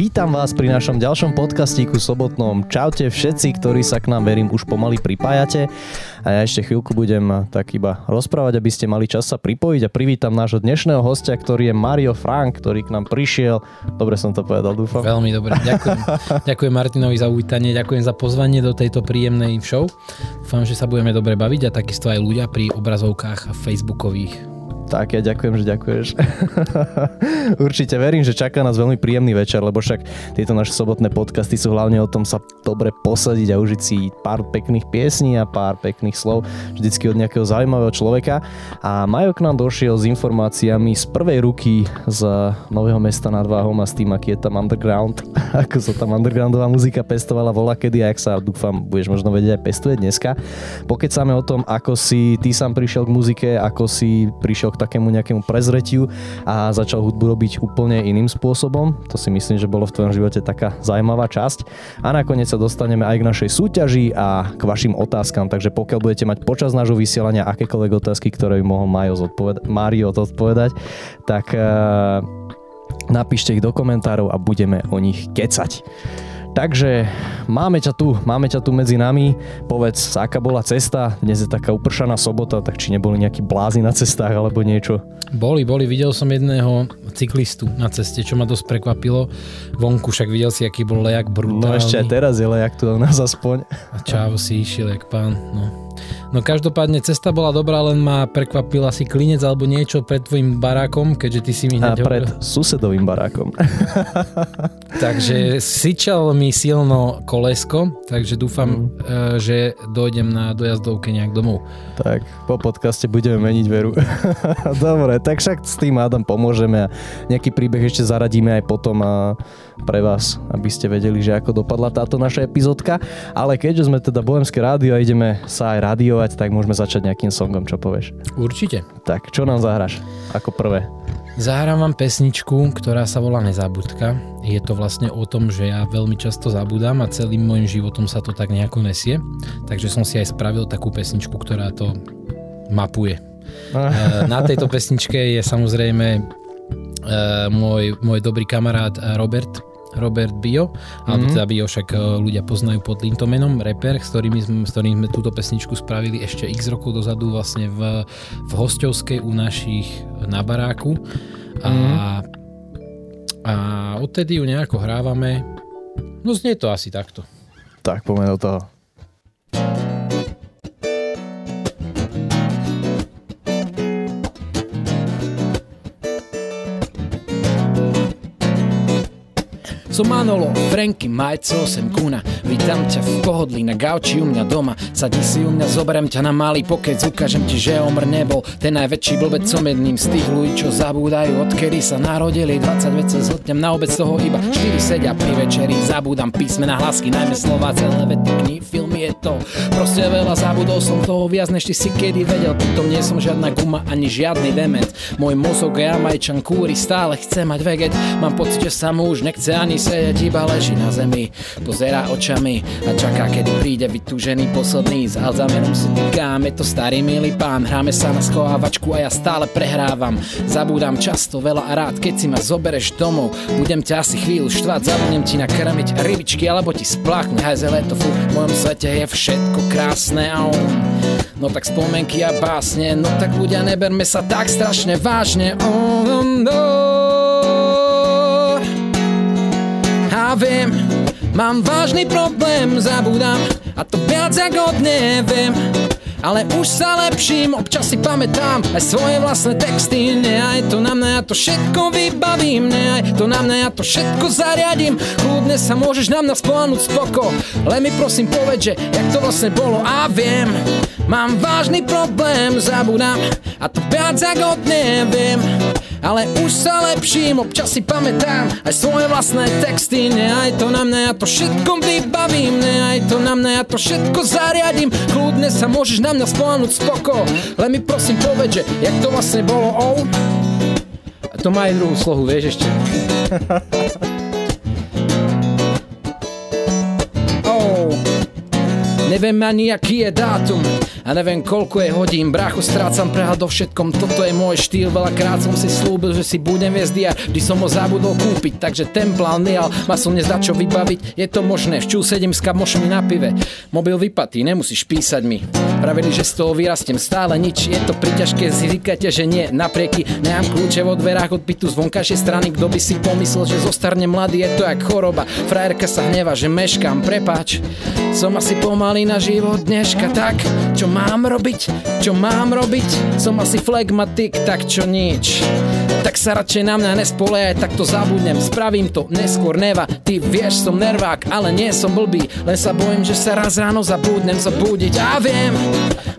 vítam vás pri našom ďalšom podcastíku sobotnom. Čaute všetci, ktorí sa k nám, verím, už pomaly pripájate. A ja ešte chvíľku budem tak iba rozprávať, aby ste mali čas sa pripojiť a privítam nášho dnešného hostia, ktorý je Mario Frank, ktorý k nám prišiel. Dobre som to povedal, dúfam. Veľmi dobre, ďakujem. ďakujem Martinovi za uvítanie, ďakujem za pozvanie do tejto príjemnej show. Dúfam, že sa budeme dobre baviť a takisto aj ľudia pri obrazovkách facebookových tak, ja ďakujem, že ďakuješ. Určite verím, že čaká nás veľmi príjemný večer, lebo však tieto naše sobotné podcasty sú hlavne o tom sa dobre posadiť a užiť si pár pekných piesní a pár pekných slov vždycky od nejakého zaujímavého človeka. A Majo k nám došiel s informáciami z prvej ruky z Nového mesta nad Váhom a s tým, aký je tam underground, ako sa tam undergroundová muzika pestovala vola kedy a ak sa dúfam, budeš možno vedieť aj pestuje dneska. Pokecáme o tom, ako si ty sám prišiel k muzike, ako si prišiel k takému nejakému prezretiu a začal hudbu robiť úplne iným spôsobom. To si myslím, že bolo v tvojom živote taká zaujímavá časť. A nakoniec sa dostaneme aj k našej súťaži a k vašim otázkam, takže pokiaľ budete mať počas nášho vysielania akékoľvek otázky, ktoré by mohol Mario zodpovedať, Mario zodpovedať, tak uh, napíšte ich do komentárov a budeme o nich kecať. Takže máme ťa tu, máme ťa tu medzi nami. Povedz, aká bola cesta? Dnes je taká upršaná sobota, tak či neboli nejakí blázy na cestách alebo niečo? Boli, boli. Videl som jedného cyklistu na ceste, čo ma dosť prekvapilo. Vonku však videl si, aký bol lejak brutálny. No ešte aj teraz je lejak tu u nás aspoň. A čavo si išiel, jak pán. No. No každopádne cesta bola dobrá, len ma prekvapil asi klinec alebo niečo pred tvojim barákom, keďže ty si mi hneď... A pred hovoril. susedovým barákom. takže syčal mi silno kolesko, takže dúfam, mm. že dojdem na dojazdovke nejak domov. Tak, po podcaste budeme meniť veru. Dobre, tak však s tým Adam pomôžeme a nejaký príbeh ešte zaradíme aj potom a pre vás, aby ste vedeli, že ako dopadla táto naša epizódka. Ale keďže sme teda Bohemské rádio a ideme sa aj radiovať, tak môžeme začať nejakým songom, čo povieš? Určite. Tak, čo nám zahráš ako prvé? Zahrám vám pesničku, ktorá sa volá Nezabudka. Je to vlastne o tom, že ja veľmi často zabudám a celým môjim životom sa to tak nejako nesie. Takže som si aj spravil takú pesničku, ktorá to mapuje. Eh, na tejto pesničke je samozrejme eh, môj, môj dobrý kamarát Robert, Robert Bio, alebo mm-hmm. teda Bio však e, ľudia poznajú pod týmto menom, rapper, s ktorým, sme, s ktorým sme túto pesničku spravili ešte x rokov dozadu vlastne v, v hostovskej u našich na baráku a, mm-hmm. a odtedy ju nejako hrávame, no znie to asi takto. Tak poďme do toho. Som Manolo, Franky, Majco, sem Kuna. Vítam ťa v pohodlí na gauči u mňa doma. Sadí si u mňa, zoberiem ťa na malý pokec Ukážem ti, že Omr nebol. Ten najväčší blbec Som jedným z tých ľudí, čo zabúdajú Odkedy sa narodili. 20 vece Zhodnem na obec toho iba. 4 sedia pri večeri Zabúdam písmena, hlasky, najmä slova Celé vety, knihy, filmy je to. Proste veľa zabudol som toho viac, než ty si kedy vedel. Pritom nie som žiadna guma, ani žiadny dement. Môj mozog je amajčan kúri, stále chce mať veget Mám pocit, že sa mu už nechce ani sedieť, iba leží na zemi. Pozerá očami a čaká, kedy príde vytúžený posledný. S Alzheimerom si týkáme to starý milý pán. Hráme sa na schovávačku a ja stále prehrávam. Zabúdam často veľa a rád, keď si ma zobereš domov. Budem ťa asi chvíľu štvať, zabudnem ti nakrmiť rybičky Alebo ti spláchne hajzele to fú V mojom svete je všetko krásne a on. No tak spomenky a básne, no tak ľudia neberme sa tak strašne vážne. Oh, no, no. Mám vážny problém, zabúdam a to viac ako neviem. Ale už sa lepším, občas si pamätám aj svoje vlastné texty Ne to na mňa, ja to všetko vybavím Ne to na mňa, ja to všetko zariadím Kľudne sa môžeš na mňa spolahnuť spoko Len mi prosím povedz, že jak to vlastne bolo A viem, mám vážny problém, zabúdam A to viac ako neviem ale už sa lepším, občas si pamätám aj svoje vlastné texty, ne aj to na mňa, ja to všetko vybavím, ne aj to na mňa, ja to všetko zariadím, kľudne sa môžeš na mňa spolahnuť spoko, len mi prosím povedz, že jak to vlastne bolo, oh. A to má aj druhú slohu, vieš ešte. neviem ani aký je dátum a neviem koľko je hodín, brácho strácam prehľad do všetkom, toto je môj štýl, veľakrát som si slúbil, že si budem viesť diar, vždy som ho zabudol kúpiť, takže ten plán nejal, ma som nezdá čo vybaviť, je to možné, včú sedem s kamošmi na pive, mobil vypatý, nemusíš písať mi, pravili, že z toho vyrastiem. Stále nič, je to priťažké, zíkate, že nie, naprieky, nemám kľúče vo dverách od bytu z vonkajšej strany, kto by si pomyslel, že zostarne mladý, je to jak choroba, frajerka sa hneva, že meškám, prepáč, som asi pomalý na život dneška, tak, čo mám robiť, čo mám robiť, som asi flegmatik, tak čo nič. Tak sa radšej na mňa nespoliehaj, tak to zabudnem, spravím to, neskôr neva, ty vieš, som nervák, ale nie som blbý, len sa bojím, že sa raz ráno zabudnem zabúdiť a viem,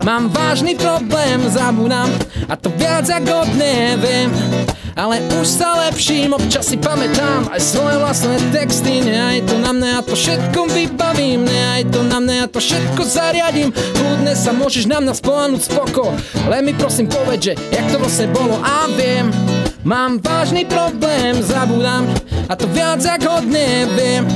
mám vážny problém, zabudám. A to viac ako neviem. Ale už sa lepším, občas si pamätám aj svoje vlastné texty. Nehaj to na mňa, ja to všetko vybavím. Nehaj to na mňa, ja to všetko zariadím. Kľudne sa môžeš na mňa spolanúť spoko. Len mi prosím povedz, že jak to vlastne bolo. A viem, mám vážny problém, zabudám A to viac ako neviem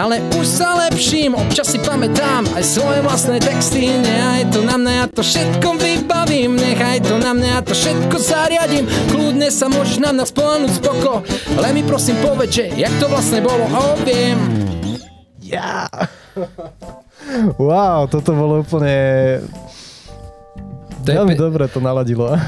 ale už sa lepším, občas si pamätám aj svoje vlastné texty, nechaj to na mňa, ja to všetko vybavím, nechaj to na mňa, ja to všetko zariadím, kľudne sa môžeš na mňa spolanúť spoko, ale mi prosím povedz, že jak to vlastne bolo, oh, viem. Ja. Wow, toto bolo úplne... Veľmi dobre to naladilo.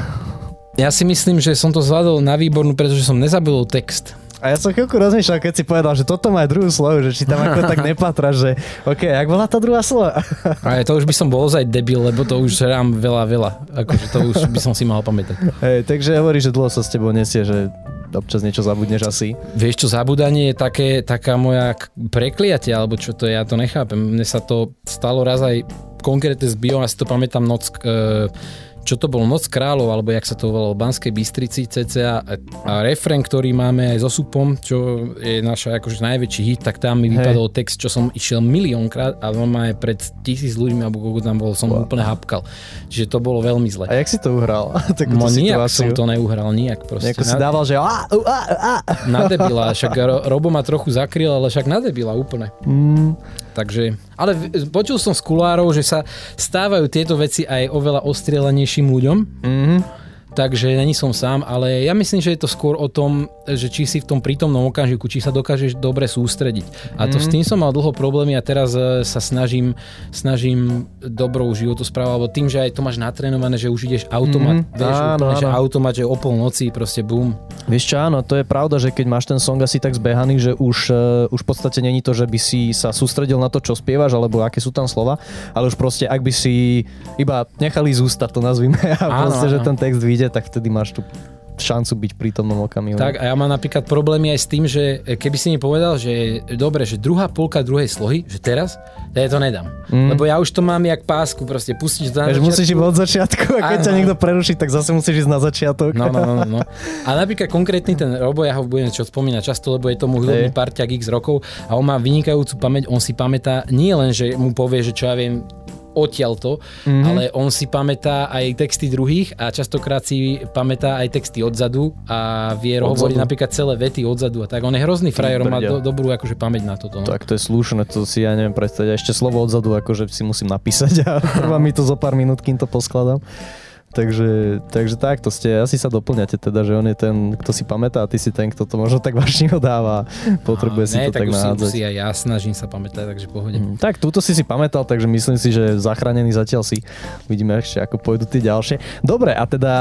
Ja si myslím, že som to zvládol na výbornú, pretože som nezabudol text. A ja som chvíľku rozmýšľal, keď si povedal, že toto má druhú slovu, že či tam ako tak nepatra, že OK, jak bola tá druhá slova? A to už by som bol ozaj debil, lebo to už rám veľa, veľa. Akože to už by som si mal pamätať. Hej, takže hovorí, že dlho sa s tebou nesie, že občas niečo zabudneš asi. Vieš čo, zabudanie je také, taká moja prekliatie, alebo čo to je, ja to nechápem. Mne sa to stalo raz aj konkrétne z bio, ja si to pamätám noc, e, čo to bol Noc kráľov, alebo jak sa to volalo, Banskej Bystrici cca a refren, ktorý máme aj so supom, čo je naša akože najväčší hit, tak tam mi vypadol hey. text, čo som išiel miliónkrát a aj pred tisíc ľuďmi, alebo koľko tam bol, som wow. úplne hapkal. Čiže to bolo veľmi zle. A jak si to uhral? no nijak som to neuhral, nijak proste. Nejako si dával, že a, a, a. Na debila, však Robo ma trochu zakryl, ale však na debila úplne. Mm. Takže, ale počul som z kulárov, že sa stávajú tieto veci aj oveľa ostrielenejším ľuďom. Mm-hmm takže není som sám, ale ja myslím, že je to skôr o tom, že či si v tom prítomnom okamžiku, či sa dokážeš dobre sústrediť. A to mm. s tým som mal dlho problémy a teraz e, sa snažím, snažím dobrou životosprávou, alebo tým, že aj to máš natrénované, že už ideš automat, mm. vieš, áno, úplne, áno. že automat, že o polnoci proste bum. Vieš čo, áno, to je pravda, že keď máš ten song asi tak zbehaný, že už, uh, už v podstate není to, že by si sa sústredil na to, čo spievaš, alebo aké sú tam slova, ale už proste, ak by si iba nechali z ústa, to nazvime, a áno, proste, áno. že ten text vyjde, tak vtedy máš tu šancu byť prítomnom okamihu. Tak a ja mám napríklad problémy aj s tým, že keby si mi povedal, že dobre, že druhá polka druhej slohy, že teraz, ja to nedám. Mm. Lebo ja už to mám jak pásku, proste pustiť to na Veď musíš ísť od začiatku a keď Aha. ťa niekto preruší, tak zase musíš ísť na začiatok. No, no, no, no. A napríklad konkrétny ten Robo, ja ho budem čo spomínať často, lebo je to môj hudobný parťak x rokov a on má vynikajúcu pamäť, on si pamätá nie len, že mu povie, že čo ja viem, odtiaľto, mm-hmm. ale on si pamätá aj texty druhých a častokrát si pamätá aj texty odzadu a vie odzadu. hovoriť napríklad celé vety odzadu a tak. On je hrozný frajer, má do, dobrú akože pamäť na toto. No. Tak to je slušné, to si ja neviem predstaviť. Ešte slovo odzadu akože si musím napísať a trvá mi to zo pár minút, kým to poskladám. Takže, takže tak, to ste, asi sa doplňate teda, že on je ten, kto si pamätá a ty si ten, kto to možno tak vážne dáva. Potrebuje si ne, to tak, tak nahádzať. Si, aj ja snažím sa pamätať, takže pohode. Mm, tak, túto si si pamätal, takže myslím si, že zachránený zatiaľ si. Vidíme ešte, ako pôjdu tie ďalšie. Dobre, a teda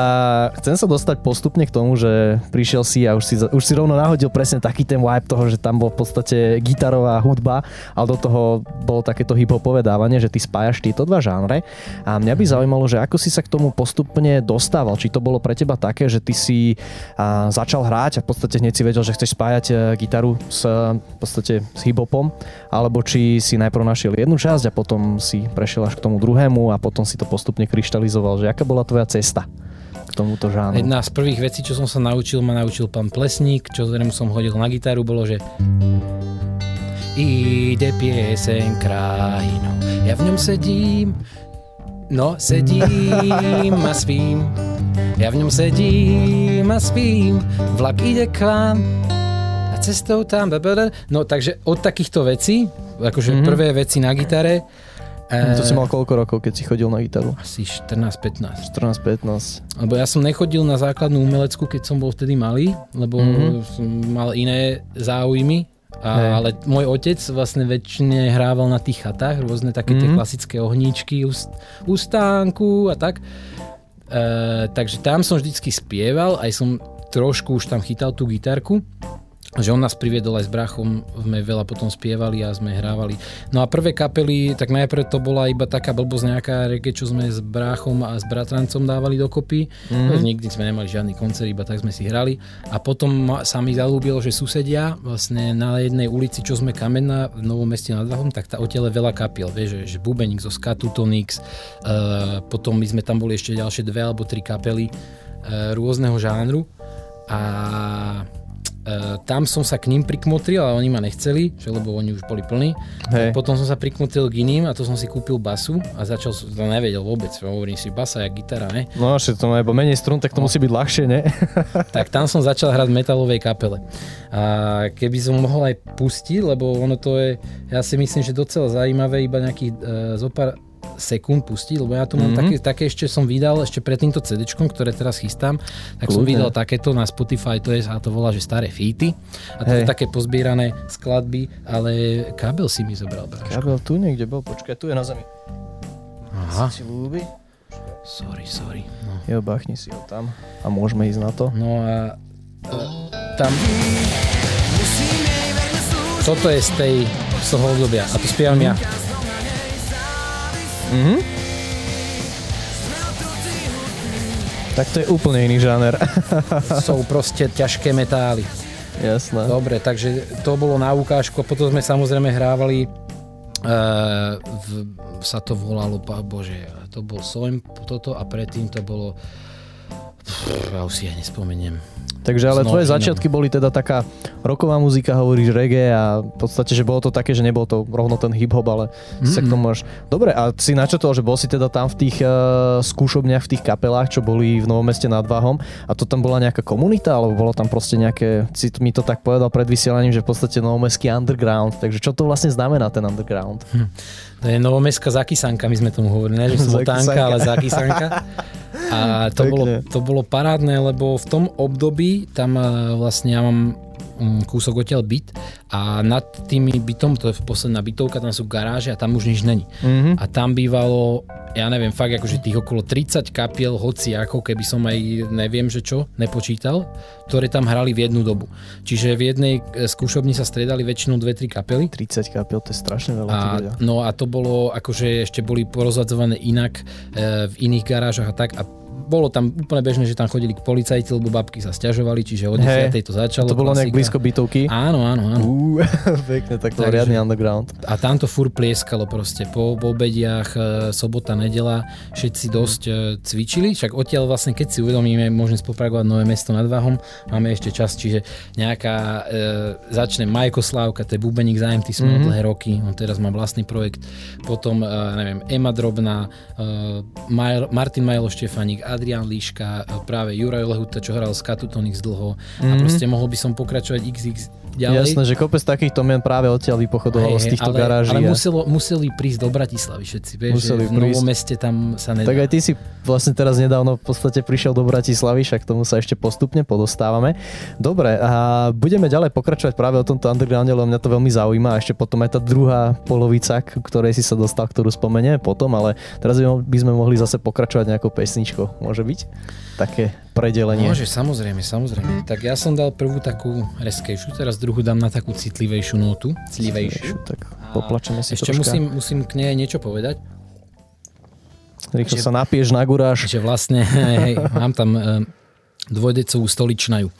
chcem sa dostať postupne k tomu, že prišiel si a už si, už si rovno nahodil presne taký ten vibe toho, že tam bol v podstate gitarová hudba, ale do toho bolo takéto hip-hopové dávanie, že ty spájaš tieto dva žánre. A mňa by zaujímalo, že ako si sa k tomu postupne postupne dostával? Či to bolo pre teba také, že ty si a, začal hrať a v podstate hneď si vedel, že chceš spájať a, e, gitaru s, v podstate s hiphopom, alebo či si najprv našiel jednu časť a potom si prešiel až k tomu druhému a potom si to postupne kryštalizoval, že aká bola tvoja cesta? k tomuto žánru? Jedna z prvých vecí, čo som sa naučil, ma naučil pán Plesník, čo ktorému som hodil na gitaru, bolo, že ide pieseň krajinou, ja v ňom sedím, No, sedím a spím, ja v ňom sedím a spím, vlak ide k vám a cestou tam... No, takže od takýchto vecí, akože mm-hmm. prvé veci na gitare, Eh, To si mal koľko rokov, keď si chodil na gitaru? Asi 14-15. 14-15. Lebo ja som nechodil na základnú umeleckú, keď som bol vtedy malý, lebo Mhm. mm-hmm. som mal iné záujmy. A, ale môj otec vlastne väčšine hrával na tých chatách, rôzne také tie Mhm. klasické ohníčky u, u stánku a tak. E, takže tam som vždycky spieval, aj som trošku už tam chytal tú gitarku že on nás priviedol aj s brachom, sme veľa potom spievali a sme hrávali. No a prvé kapely, tak najprv to bola iba taká blbosť nejaká reggae, čo sme s bráchom a s bratrancom dávali dokopy. Mm. No, nikdy sme nemali žiadny koncert, iba tak sme si hrali. A potom sa mi zalúbilo, že susedia vlastne na jednej ulici, čo sme kamenná v Novom meste nad Váhom, tak tá odtiaľ veľa kapiel, vieš, že, že Bubeník zo Scatutonix, uh, potom my sme tam boli ešte ďalšie dve alebo tri kapely uh, rôzneho žánru a Uh, tam som sa k ním prikmotril, ale oni ma nechceli, že lebo oni už boli plní. Hej. Potom som sa prikmotril k iným a to som si kúpil basu a začal som, to nevedel vôbec, hovorím si basa, jak gitara, ne? No, že to iba menej strun, tak to musí byť ľahšie, ne? tak tam som začal hrať v metalovej kapele. A keby som mohol aj pustiť, lebo ono to je, ja si myslím, že docela zaujímavé iba nejakých uh, zopár sekúnd pustiť, lebo ja tu mám mm-hmm. také, také ešte som vydal, ešte pred týmto CD, ktoré teraz chystám, tak som Kľudne. vydal takéto na Spotify, to je, a to volá, že staré feety. A to Hej. je také pozbierané skladby, ale kábel si mi zobral, bráško. Kabel tu niekde bol, počkaj, tu je na zemi. Aha, Si ľúbi? sorry, sorry. No, Jo, bachni si ho tam a môžeme ísť na to. no a e, tam... Toto je z tej z toho obdobia a to spievam ja. Mhm. Tak to je úplne iný žáner. Sú proste ťažké metály. Jasné. Dobre, takže to bolo na ukážku potom sme samozrejme hrávali uh, v, sa to volalo, bože, to bol Soim toto a predtým to bolo Pff, ja už si ja nespomeniem. Takže ale tvoje začiatky boli teda taká roková muzika, hovoríš reggae a v podstate, že bolo to také, že nebol to rovno ten hip-hop, ale mm-hmm. sa k tomu máš... Dobre, a si načetol, že bol si teda tam v tých uh, skúšobniach, v tých kapelách, čo boli v Novom meste nad Váhom a to tam bola nejaká komunita, alebo bolo tam proste nejaké, si mi to tak povedal pred vysielaním, že v podstate novomestský underground, takže čo to vlastne znamená ten underground? To je novomestská zakysanka, my sme tomu hovorili, ne, že smotánka, ale zakysanka. A to bolo, to bolo parádne, lebo v tom období tam eh, vlastne ja mám kúsok odtiaľ byt a nad tými bytom, to je posledná bytovka, tam sú garáže a tam už nič není. Mhm. A tam bývalo, ja neviem, fakt akože tých okolo 30 kapiel, hoci ako keby som aj neviem, že čo, nepočítal, ktoré tam hrali v jednu dobu. Čiže v jednej eh, skúšobni sa stredali väčšinou 2-3 kapely 30 kapiel, to je strašne veľa. a, no a to bolo, akože ešte boli porozhadzované inak e, v iných garážach a tak a bolo tam úplne bežné, že tam chodili k policajti, lebo babky sa stiažovali, čiže od Hej. 10. to začalo. To bolo nejak blízko bytovky. Áno, áno, áno. Uú, pekne, tak to riadny underground. A tam to fur plieskalo proste. Po, po obediach, e, sobota, nedela, všetci dosť e, cvičili. Však odtiaľ vlastne, keď si uvedomíme, môžeme spopragovať Nové mesto nad Váhom, máme ešte čas, čiže nejaká, e, začne Majko Slávka, to je bubeník MT, sme mm-hmm. dlhé roky, on teraz má vlastný projekt. Potom, e, neviem, Ema Drobná, e, Maj, Martin Majlo Štefaník, Adrian Líška, e, práve Juraj Lehuta, čo hral s Katutonix dlho. Mm-hmm. A proste mohol by som pokračovať créature XX ďalej. Jasné, že kopec takýchto mien práve odtiaľ vypochodovalo z týchto ale, garáží. Ale muselo, museli prísť do Bratislavy všetci, vieš, Museli že v. Novom meste tam sa nedá. Tak aj ty si vlastne teraz nedávno v podstate prišiel do Bratislavy, však tomu sa ešte postupne podostávame. Dobre, a budeme ďalej pokračovať práve o tomto undergrounde, lebo mňa to veľmi zaujíma a ešte potom aj tá druhá polovica, k ktorej si sa dostal, ktorú spomenieme potom, ale teraz by sme mohli zase pokračovať nejakou pesničkou, môže byť? Také predelenie. Môže, samozrejme, samozrejme. Tak ja som dal prvú takú reskejšiu, teraz druhú dám na takú citlivejšiu notu. Citlivejšiu. Tak poplačeme si Ešte troška. musím, musím k nej niečo povedať, Rýchlo sa napieš na guráž. že vlastne hej, mám tam e, dvojdecovú stoličnajú.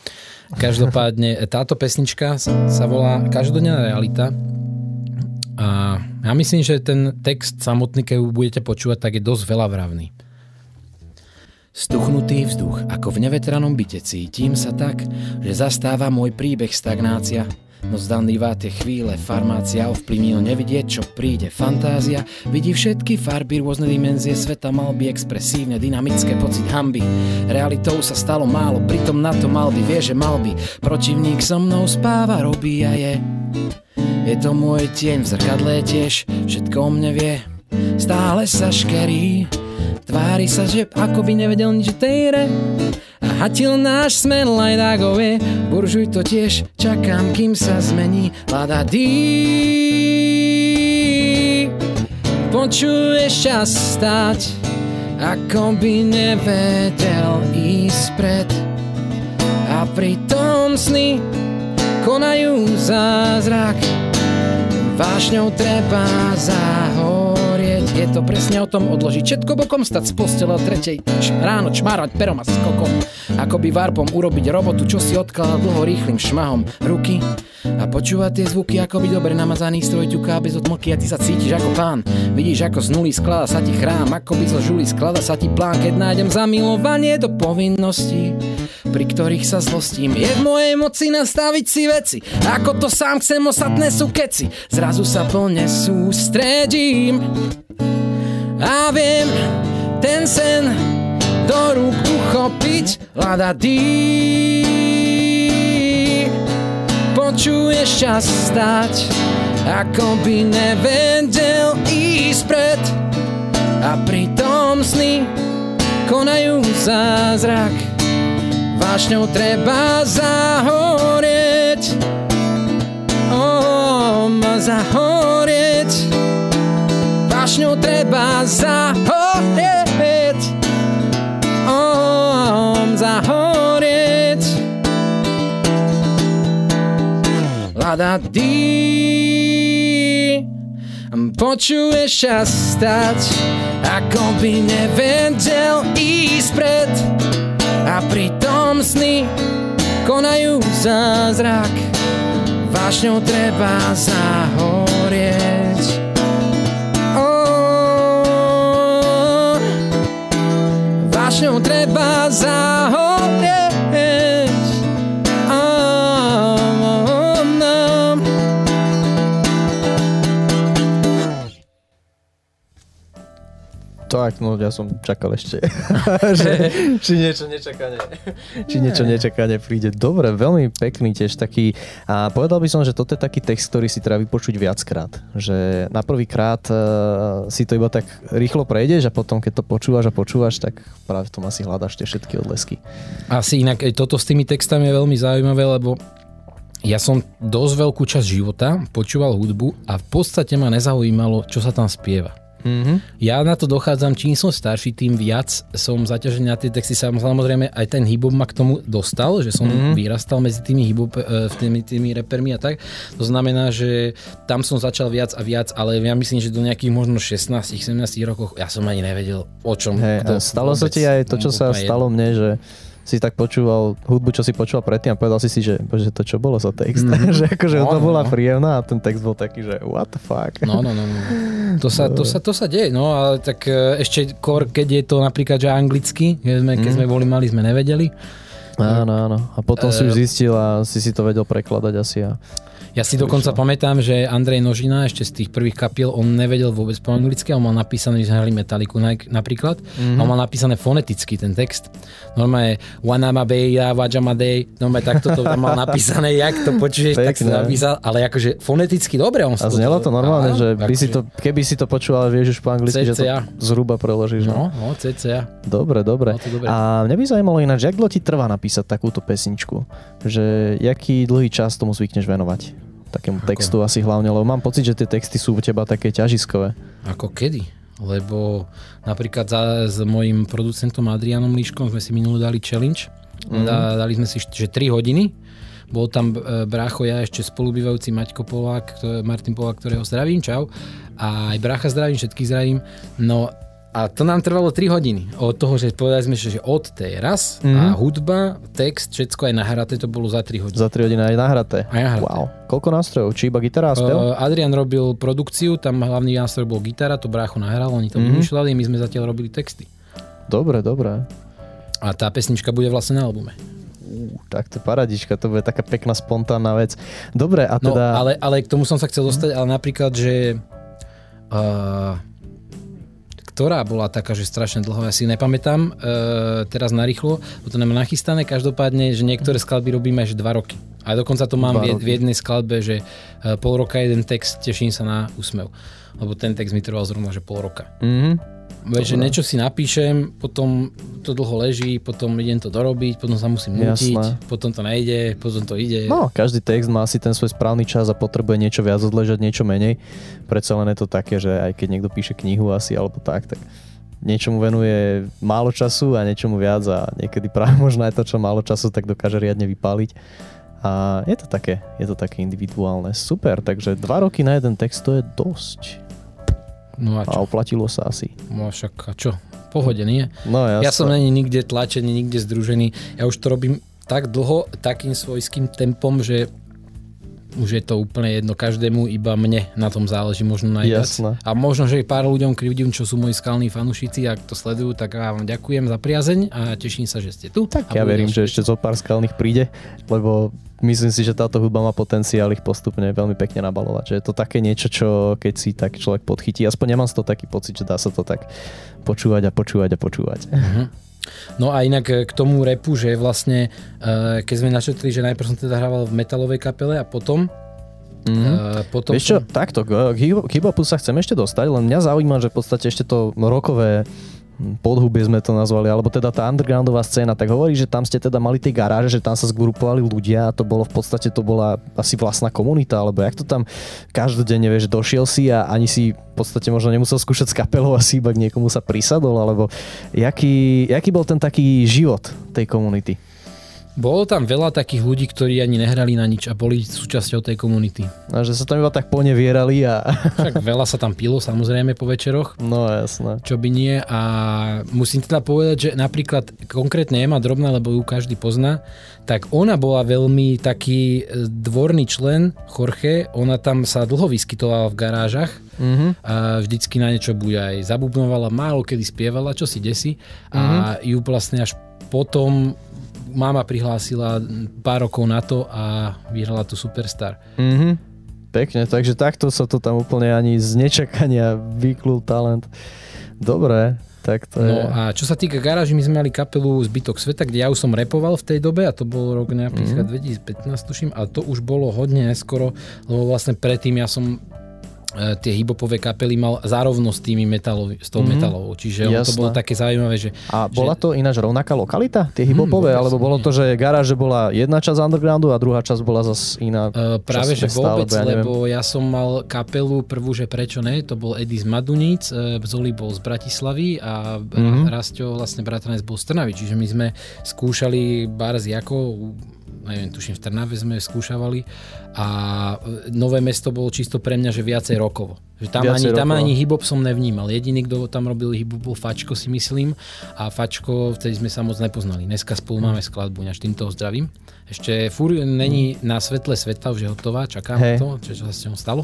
Každopádne e, táto pesnička sa, sa volá Každodenná realita a ja myslím, že ten text samotný, keď ju budete počúvať, tak je dosť veľa vravný. Stuchnutý vzduch, ako v nevetranom byte cítim sa tak, že zastáva môj príbeh stagnácia. No zdanlivá tie chvíle, farmácia ovplyvní, no nevidieť, čo príde. Fantázia vidí všetky farby, rôzne dimenzie sveta, mal by expresívne, dynamické pocit hamby. Realitou sa stalo málo, pritom na to mal by, vie, že mal by. Protivník so mnou spáva, robí a je. Je to môj tieň v zrkadle tiež, všetko o mne vie. stále sa škerí. Tvári sa, že ako by nevedel nič o tej hre. A hatil náš smen lajdágové, buržuj to tiež, čakám, kým sa zmení. Lada dí, počuješ čas stať, ako by nevedel ísť pred. A pritom sny konajú zázrak, vášňou treba zahorieť. Je to presne o tom odložiť všetko bokom, stať z postele o tretej č- ráno, čmárať perom a skokom. Ako by varpom urobiť robotu, čo si odkladal dlho rýchlým šmahom ruky. A počúvať tie zvuky, ako by dobre namazaný stroj ťuká bez odmlky a ty sa cítiš ako pán. Vidíš, ako z nuly sklada sa ti chrám, ako by zo žuli sklada sa ti plán, keď nájdem zamilovanie do povinností pri ktorých sa zlostím. Je v mojej moci nastaviť si veci, ako to sám chcem, ostatné sú keci. Zrazu sa plne sústredím a viem ten sen do rúk uchopiť. Lada dý, počuješ čas stať, ako by nevedel ísť pred. A pritom sny konajú zázrak vášňou treba zahorieť. Om, zahorieť. Vášňou treba zahorieť. Om, zahorieť. Lada dý, počuješ čas stať, ako by nevedel ísť pred a pritom sny konajú zázrak. Vášňou treba zahorieť. Vášňou treba zahorieť. Tak, no ja som čakal ešte, že, či niečo nečakane, či niečo nečakane príde. Dobre, veľmi pekný tiež taký. A povedal by som, že toto je taký text, ktorý si treba vypočuť viackrát. Že na prvý krát uh, si to iba tak rýchlo prejdeš a potom, keď to počúvaš a počúvaš, tak práve v tom asi hľadaš tie všetky odlesky. Asi inak aj toto s tými textami je veľmi zaujímavé, lebo ja som dosť veľkú časť života počúval hudbu a v podstate ma nezaujímalo, čo sa tam spieva. Mm-hmm. Ja na to dochádzam, čím som starší, tým viac som zaťažený na tie texty. Samozrejme aj ten hip ma k tomu dostal, že som mm-hmm. vyrastal medzi tými hip e, tými, tými repermi a tak. To znamená, že tam som začal viac a viac, ale ja myslím, že do nejakých možno 16-17 rokoch ja som ani nevedel o čom. Hey, a stalo sa ti aj to, čo sa stalo mne, že si tak počúval hudbu, čo si počúval predtým a povedal si si, že bože, to čo bolo za text? Mm. že akože no, to no, bola no. príjemná a ten text bol taký, že what the fuck? No, no, no. no. To, sa, to, sa, to sa deje, no ale tak e, ešte kor, keď je to napríklad, že anglicky, keď sme, mm. keď sme boli mali, sme nevedeli. Áno, áno. A potom uh, si už zistil a si si to vedel prekladať asi a... Ja si dokonca pamätám, že Andrej Nožina ešte z tých prvých kapiel, on nevedel vôbec po anglicky, on mal napísané, že hrali metaliku napríklad, mm-hmm. on mal napísané foneticky ten text. Normálne Wanama Beja, Wajama Day, normálne takto to tam mal napísané, jak to počuješ, tak si napísal, ale akože foneticky dobre on A znelo to normálne, že by si akože- to, keby si to počúval, vieš už po anglicky, že to zhruba preložíš. No, no, CCA. Dobre, dobre. No, dobre. A mňa by zaujímalo ináč, jak dlho ti trvá napísať takúto pesničku? Že jaký dlhý čas tomu zvykneš venovať? Takému Ako? textu asi hlavne, lebo mám pocit, že tie texty sú u teba také ťažiskové. Ako kedy? Lebo napríklad za, s mojim producentom Adrianom Líškom sme si minulý dali challenge. Mm. Da, dali sme si že 3 hodiny. Bol tam e, brácho, ja ešte spolubývajúci Maťko Polák, ktorý, Martin Polák, ktorého zdravím, čau. A aj brácha zdravím, všetkých zdravím. No a to nám trvalo 3 hodiny. Od toho, že povedali sme, že od teraz mm. a hudba, text, všetko aj nahraté, to bolo za 3 hodiny. Za 3 hodiny aj nahraté. Aj nahraté. Wow. Koľko nástrojov? Či iba gitara a spev? Uh, Adrian robil produkciu, tam hlavný nástroj bol gitara, to brácho nahral, oni to mm. vymýšľali, my sme zatiaľ robili texty. Dobre, dobre. A tá pesnička bude vlastne na albume. Uh, tak to paradička, to bude taká pekná spontánna vec. Dobre, a no, teda... No, ale, ale k tomu som sa chcel dostať, ale napríklad, že uh, ktorá bola taká, že strašne dlho, ja si nepamätám e, teraz narýchlo, bo to nemám nachystané, každopádne, že niektoré skladby robíme až 2 roky. A dokonca to mám v, v jednej skladbe, že e, pol roka jeden text, teším sa na úsmev. Lebo ten text mi trval zrovna, že pol roka. Mhm. Vieš, že niečo si napíšem, potom to dlho leží, potom idem to dorobiť, potom sa musím nutiť, Jasné. potom to nejde, potom to ide. No, každý text má asi ten svoj správny čas a potrebuje niečo viac odležať, niečo menej. Predsa len je to také, že aj keď niekto píše knihu asi alebo tak, tak niečomu venuje málo času a niečomu viac a niekedy práve možno aj to, čo málo času, tak dokáže riadne vypáliť. A je to také, je to také individuálne. Super, takže dva roky na jeden text to je dosť. No a A čo? oplatilo sa asi. No však a čo? Pohode, nie? No jasné. Ja som není nikde tlačený, nikde združený. Ja už to robím tak dlho, takým svojským tempom, že už je to úplne jedno každému, iba mne na tom záleží možno najviac. Jasné. A možno, že pár ľuďom krivdím, čo sú moji skalní fanúšici, ak to sledujú, tak ja vám ďakujem za priazeň a teším sa, že ste tu. Tak ja verím, že ešte zo pár skalných príde, lebo myslím si, že táto hudba má potenciál ich postupne veľmi pekne nabalovať. Že je to také niečo, čo keď si tak človek podchytí, aspoň nemám z toho taký pocit, že dá sa to tak počúvať a počúvať a počúvať. No a inak e, k tomu repu, že vlastne, e, keď sme načetli, že najprv som teda hrával v metalovej kapele a potom, Mhm. e, potom Vieš čo, som- takto, k hip- k hip-hopu sa chcem ešte dostať, len mňa zaujíma, že v podstate ešte to rokové podhubie sme to nazvali, alebo teda tá undergroundová scéna, tak hovorí, že tam ste teda mali tie garáže, že tam sa zgrupovali ľudia a to bolo v podstate, to bola asi vlastná komunita, alebo jak to tam každodenne, vieš, došiel si a ani si v podstate možno nemusel skúšať s kapelou, asi iba k niekomu sa prisadol, alebo jaký, jaký bol ten taký život tej komunity? Bolo tam veľa takých ľudí, ktorí ani nehrali na nič a boli súčasťou tej komunity. A že sa tam iba tak ponevierali a... Však veľa sa tam pilo samozrejme po večeroch, No jasné. čo by nie. A musím teda povedať, že napríklad konkrétne Ema Drobná, lebo ju každý pozná, tak ona bola veľmi taký e, dvorný člen Jorge. Ona tam sa dlho vyskytovala v garážach Mhm. a vždycky na niečo buď aj zabubnovala, málo kedy spievala, čo si desi. A ju vlastne až potom mama prihlásila pár rokov na to a vyhrala tu Superstar. Mhm. Pekne, takže takto sa to tam úplne ani z nečakania vyklul talent. Dobre, tak to je... No a čo sa týka garáži, my sme mali kapelu Zbytok sveta, kde ja už som repoval v tej dobe a to bol rok napríklad Mhm. 2015 tuším a to už bolo hodne neskoro, lebo vlastne predtým ja som tie hibopové kapely mal zárovno s tými metalov, s tou Mhm. metalovou. Čiže ono to Jasné. bolo také zaujímavé, že A bola to ináč rovnaká lokalita, tie hipopové, vôbec alebo bolo nie. to, že garáže bola jedna časť undergroundu a druhá časť bola zase iná Uh, práve, že vôbec, ja lebo ja som mal kapelu prvú, že prečo ne, to bol Eddie z Maduníc, uh, Zoli bol z Bratislavy a Mhm. mm-hmm. Rastio vlastne bratranec bol z Trnavy, čiže my sme skúšali bar z Jako, neviem, tuším v Trnave sme skúšavali a e, Nové mesto bolo čisto pre mňa, že viacej rokovo. Že tam, Viacej ani, tam rokovo. ani hip-hop som nevnímal. Jediný, kto tam robil hip bol Fačko si myslím a Fačko, vtedy sme sa moc nepoznali. Dneska spolu máme skladbu, až týmto ho zdravím. Ešte fúr není na svetle sveta, už je hotová, čakáme Hej. to, čo, sa s ňou stalo.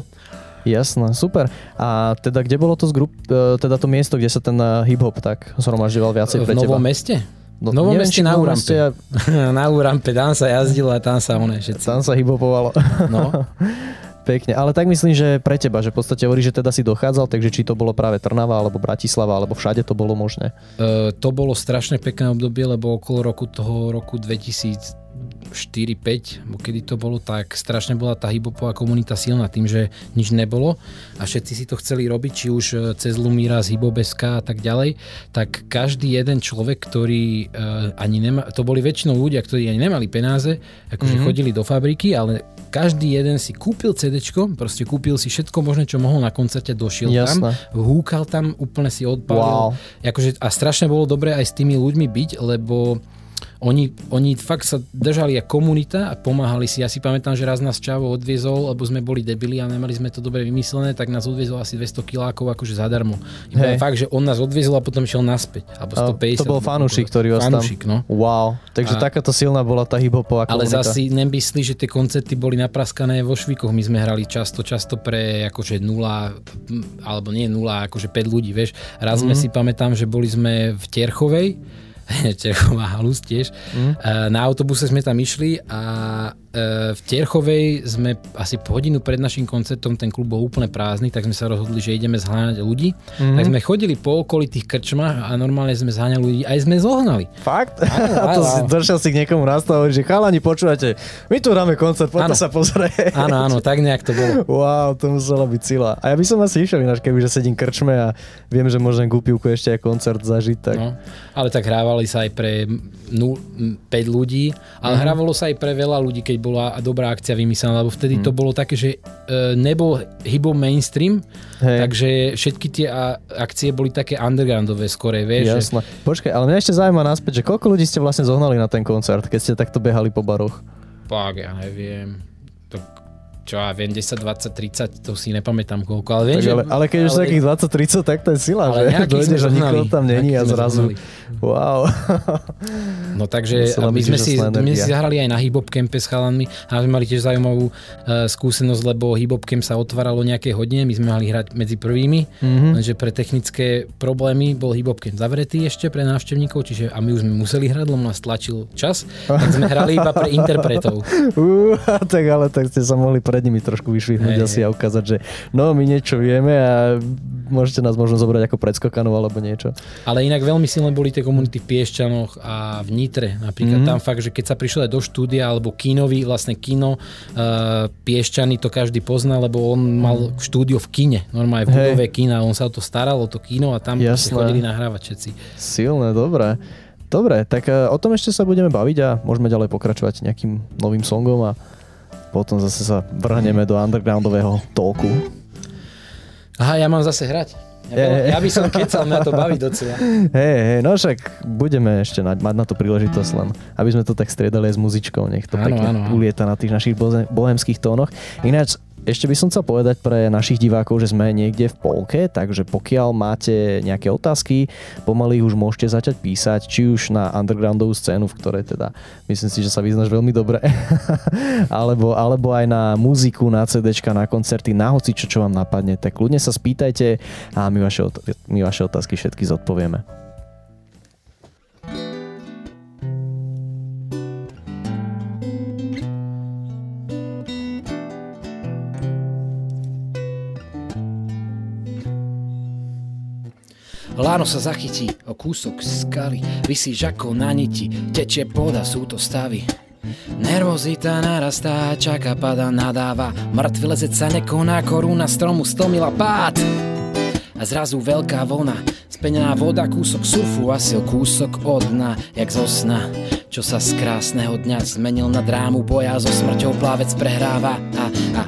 Jasné, super. A teda kde bolo to z grup, e, teda to miesto, kde sa ten e, hip-hop tak zhromažďoval viacej v pre teba? Novom meste? No, Novom neviem, meste na v Novom Urampe. meste a na Urampe, tam sa jazdilo a tam sa one všetci. Tam sa hip-hopovalo. No. Pekne, ale tak myslím, že pre teba, že v podstate hovorí, že teda si dochádzal, takže či to bolo práve Trnava, alebo Bratislava, alebo všade to bolo možné. E, to bolo strašne pekné obdobie, lebo okolo roku toho roku 2004-5, kedy to bolo, tak strašne bola tá hibopová komunita silná tým, že nič nebolo a všetci si to chceli robiť, či už e, cez Lumíra, z Hibobeska a tak ďalej, tak každý jeden človek, ktorý e, ani nema, to boli väčšinou ľudia, ktorí ani nemali penáze, akože mm-hmm. chodili do fabriky, ale každý jeden si kúpil CDčko, proste kúpil si všetko možné, čo mohol na koncerte, došiel tam, Jasné. húkal tam, úplne si odpálil. Wow. Akože, a strašne bolo dobré aj s tými ľuďmi byť, lebo oni, oni fakt sa držali ako komunita a pomáhali si. Ja si pamätám, že raz nás Čavo odviezol, lebo sme boli debili a nemali sme to dobre vymyslené, tak nás odviezol asi 200 kilákov akože zadarmo. Iba fakt, že on nás odviezol a potom šiel naspäť. Alebo A 150. to bol fanúšik, ktorý vás fanúšik, tam... no. Wow, takže A- takáto silná bola tá hip-hopová Ale komunita. zasi nemyslí, že tie koncerty boli napraskané vo švíkoch. My sme hrali často, často pre akože nula, alebo nie nula, akože 5 ľudí, vieš. Raz sme si pamätám, že boli sme v Tierchovej, Terchová halus tiež. Mm. Na autobuse sme tam išli a v Tierchovej sme asi po hodinu pred našim koncertom, ten klub bol úplne prázdny, tak sme sa rozhodli, že ideme zháňať ľudí. Mm-hmm. Tak sme chodili po okolitých krčmách a normálne sme zháňali ľudí, aj sme zohnali. Fakt? Áno, a to si došiel si k niekomu nastaviť, že chalani, počúvate, my tu dáme koncert, poďte sa pozrieť. Áno, áno, tak nejak to bolo. Wow, to muselo byť sila. A ja by som asi išiel ináč, keby že sedím krčme a viem, že môžem kúpivku ešte aj koncert zažiť. Tak... No, ale tak hrávali sa aj pre 0, 5 ľudí, ale mm-hmm. hrávalo sa aj pre veľa ľudí, keď bola dobrá akcia vymyslená, lebo vtedy mm. to bolo také, že e, nebol hybom mainstream, hey. takže všetky tie akcie boli také undergroundové skore, vieš. Jasné. Že... Počkaj, ale mňa ešte zaujíma naspäť, že koľko ľudí ste vlastne zohnali na ten koncert, keď ste takto behali po baroch? Pak, ja neviem čo ja viem, 10, 20, 30, to si nepamätám koľko, ale viem, tak, ale, ale keď ale, už takých 20, 30, tak to je sila, ale že dojde, že nikto tam není a zrazu, wow. No takže my sme si, my si zahrali aj na hip-hop campe s chalanmi a sme mali tiež zaujímavú uh, skúsenosť, lebo camp sa otváralo nejaké hodine, my sme mali hrať medzi prvými, mm-hmm. lenže pre technické problémy bol camp zavretý ešte pre návštevníkov, čiže a my už sme museli hrať, lebo nás tlačil čas, tak sme hrali iba pre interpretov. Uh, tak ale tak ste sa mohli pre pred nimi trošku vyšvihnúť hey, asi a ukázať, že no my niečo vieme a môžete nás možno zobrať ako predskokanov alebo niečo. Ale inak veľmi silné boli tie komunity v Piešťanoch a v Nitre. Napríklad mm-hmm. tam fakt, že keď sa prišlo aj do štúdia alebo kínový, vlastne kino, uh, Piešťany to každý pozná, lebo on mal mhm. štúdio v kine, normálne v budove hey. kina, on sa o to staral, o to kino a tam chodili nahrávať všetci. Silné, dobré. Dobre, tak uh, o tom ešte sa budeme baviť a môžeme ďalej pokračovať nejakým novým songom a potom zase sa vrhneme do undergroundového toku. Aha, ja mám zase hrať. Ja, bol, ja by som kecal, na to baviť docela. Hej, hej, no však budeme ešte na, mať na to príležitosť len, aby sme to tak striedali aj s muzičkou, nech to áno, pekne áno, ulieta na tých našich bohemských tónoch. Ináč ešte by som chcel povedať pre našich divákov, že sme niekde v polke, takže pokiaľ máte nejaké otázky, pomaly už môžete začať písať, či už na undergroundovú scénu, v ktorej teda myslím si, že sa vyznáš veľmi dobre, alebo, alebo aj na muziku, na CDčka, na koncerty, na hoci čo, čo vám napadne, tak kľudne sa spýtajte a my vaše, my vaše otázky všetky zodpovieme. Láno sa zachytí o kúsok skaly, vysíš ako na niti, tečie poda, sú to stavy. Nervozita narastá, čaká, pada, nadáva, mŕtvy lezec sa nekoná, koruna stromu stomila pád. A zrazu veľká vlna, spenená voda, kúsok surfu, asi kúsok od dna, jak zo sna čo sa z krásneho dňa zmenil na drámu boja so smrťou plavec prehráva a, a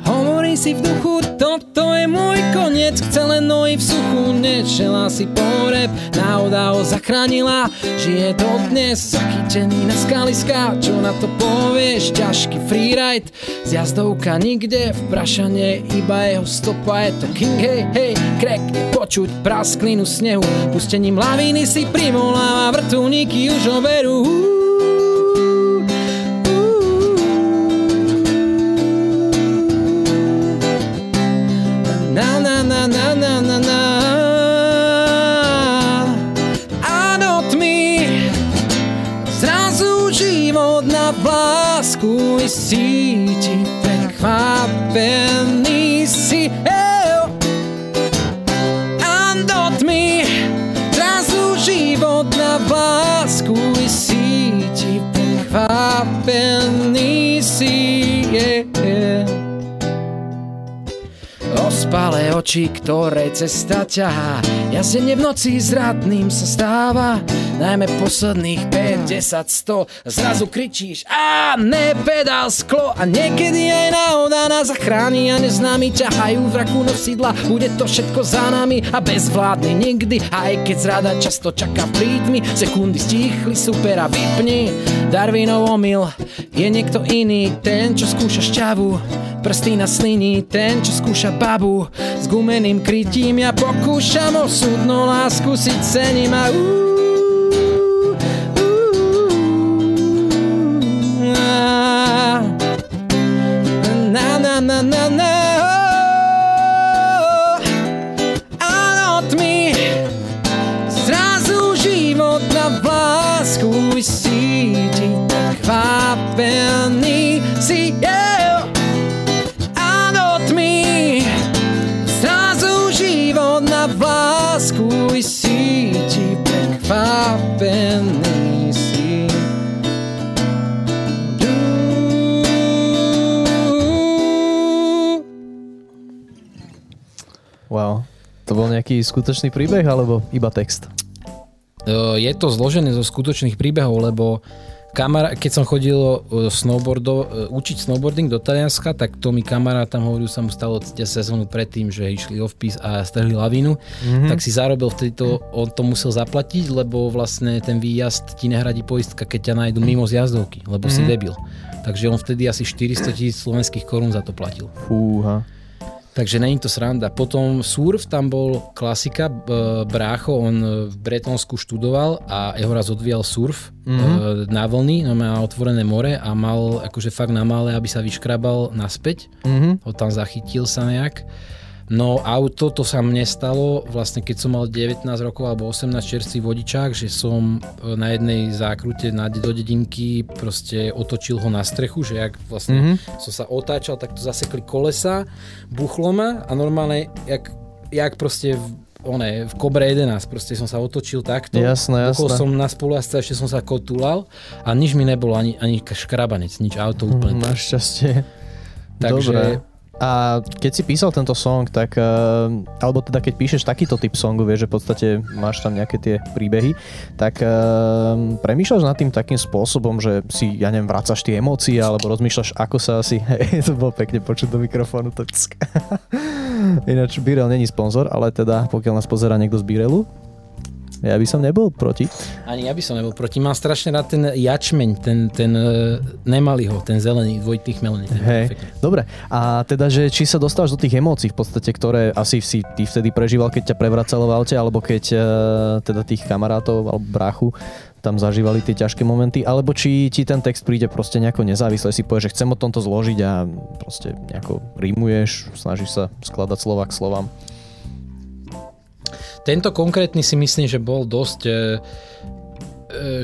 hovorí si v duchu toto je môj koniec. Celé nohy v suchu nešela si poreb. Náhoda ho zachránila žije to dnes. Zachytený na skaliska čo na to povieš? Ťažký freeride z jazdovka nikde. V prašane iba jeho stopa je to king hej hej. Krek počuť prasklinu snehu. Pustením lavíny si privoláva vrtulníky už ho berú síti prekvapený si oh. A do tmy zrazu život na vlásku síti prekvapený si yeah. Ospalé oči, ktoré cesta ťahá. Jazdenie v noci zradným sa stáva. Najmä posledných 5, 10, 100 zrazu kričíš a nepedal sklo. A niekedy aj náhoda nás zachráni a neznámi ťahajú v rakú nosidla bude to všetko za nami a bezvládny nikdy. Aj keď zrada často čaká v prítmi sekundy stíchli super a vypni. Darwinov omyl. Je niekto iný ten čo skúša šťavu prsty na sliní ten čo skúša babu s gumeným krytím. Ja pokúšam o súdnu lásku si cením a uh, Wow. To bol nejaký skutočný príbeh alebo iba text? E, je to zložené zo skutočných príbehov, lebo kamara, keď som chodil e, snowboardo, e, učiť snowboarding do Talianska, tak to mi kamarát tam hovoril, sa mu stalo sezónu predtým, že išli off-piste a strhli lavínu, mm-hmm. tak si zarobil vtedy to, on to musel zaplatiť, lebo vlastne ten výjazd ti nehradí poistka, keď ťa nájdu mimo z jazdovky, lebo mm-hmm. si debil. Takže on vtedy asi 400 tisíc slovenských korún za to platil. Fúha. Takže není to sranda. Potom surf, tam bol klasika, brácho, on v Bretonsku študoval a jeho raz odvíjal surf mm-hmm. na vlny, no má otvorené more a mal akože fakt na malé, aby sa vyškrabal naspäť. Mm-hmm. Ho tam zachytil sa nejak. No auto, to sa mne stalo vlastne keď som mal 19 rokov alebo 18 čerstvý vodičák, že som e, na jednej zákrute na, do dedinky proste otočil ho na strechu, že jak vlastne mm-hmm. som sa otáčal, tak to zasekli kolesa, buchlo ma a normálne jak, jak proste v, one, v Kobre 11, proste som sa otočil takto. Jasné, jasné. som na spolujazca, ešte som sa kotulal a nič mi nebolo, ani, ani škrabanec, nič auto úplne. Našťastie. Takže Dobre. A keď si písal tento song, tak, uh, alebo teda keď píšeš takýto typ songu, vieš, že v podstate máš tam nejaké tie príbehy, tak uh, premýšľaš nad tým takým spôsobom, že si, ja neviem, vracaš tie emócie, alebo rozmýšľaš, ako sa asi, hej, to bolo pekne počuť do mikrofónu, to Ináč Birel není sponzor, ale teda pokiaľ nás pozera niekto z Birelu, ja by som nebol proti. Ani ja by som nebol proti. Mám strašne rád ten jačmeň, ten, ten uh, nemali ho, ten zelený, dvojitý chmelný. Hej, dobre. A teda, že či sa dostávaš do tých emócií v podstate, ktoré asi si ty vtedy prežíval, keď ťa prevracalo v aute, alebo keď uh, teda tých kamarátov alebo bráchu tam zažívali tie ťažké momenty, alebo či ti ten text príde proste nejako nezávisle, si povieš, že chcem o tomto zložiť a proste nejako rímuješ, snažíš sa skladať slova k slovám. Tento konkrétny si myslím, že bol dosť e, e,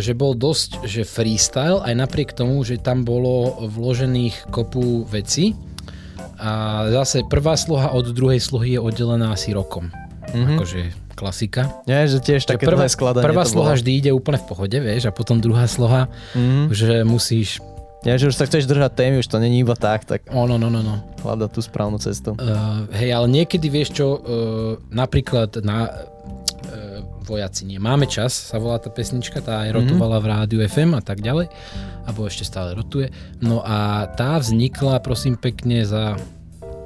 že bol dosť že freestyle, aj napriek tomu, že tam bolo vložených kopu veci. A zase prvá sloha od druhej slohy je oddelená asi rokom. Mm-hmm. Akože klasika. Nie, že tiež také prvá, skladanie Prvá sloha vždy ide úplne v pohode, vieš, a potom druhá sloha, mm-hmm. že musíš ja, že už sa chceš držať témy, už to není iba tak, tak oh, no, no, no, no. hľadať tú správnu cestu. Uh, hej, ale niekedy vieš čo, uh, napríklad na uh, Vojaci nie. Máme čas, sa volá tá pesnička, tá aj rotovala mm-hmm. v rádiu FM a tak ďalej, alebo ešte stále rotuje. No a tá vznikla, prosím pekne, za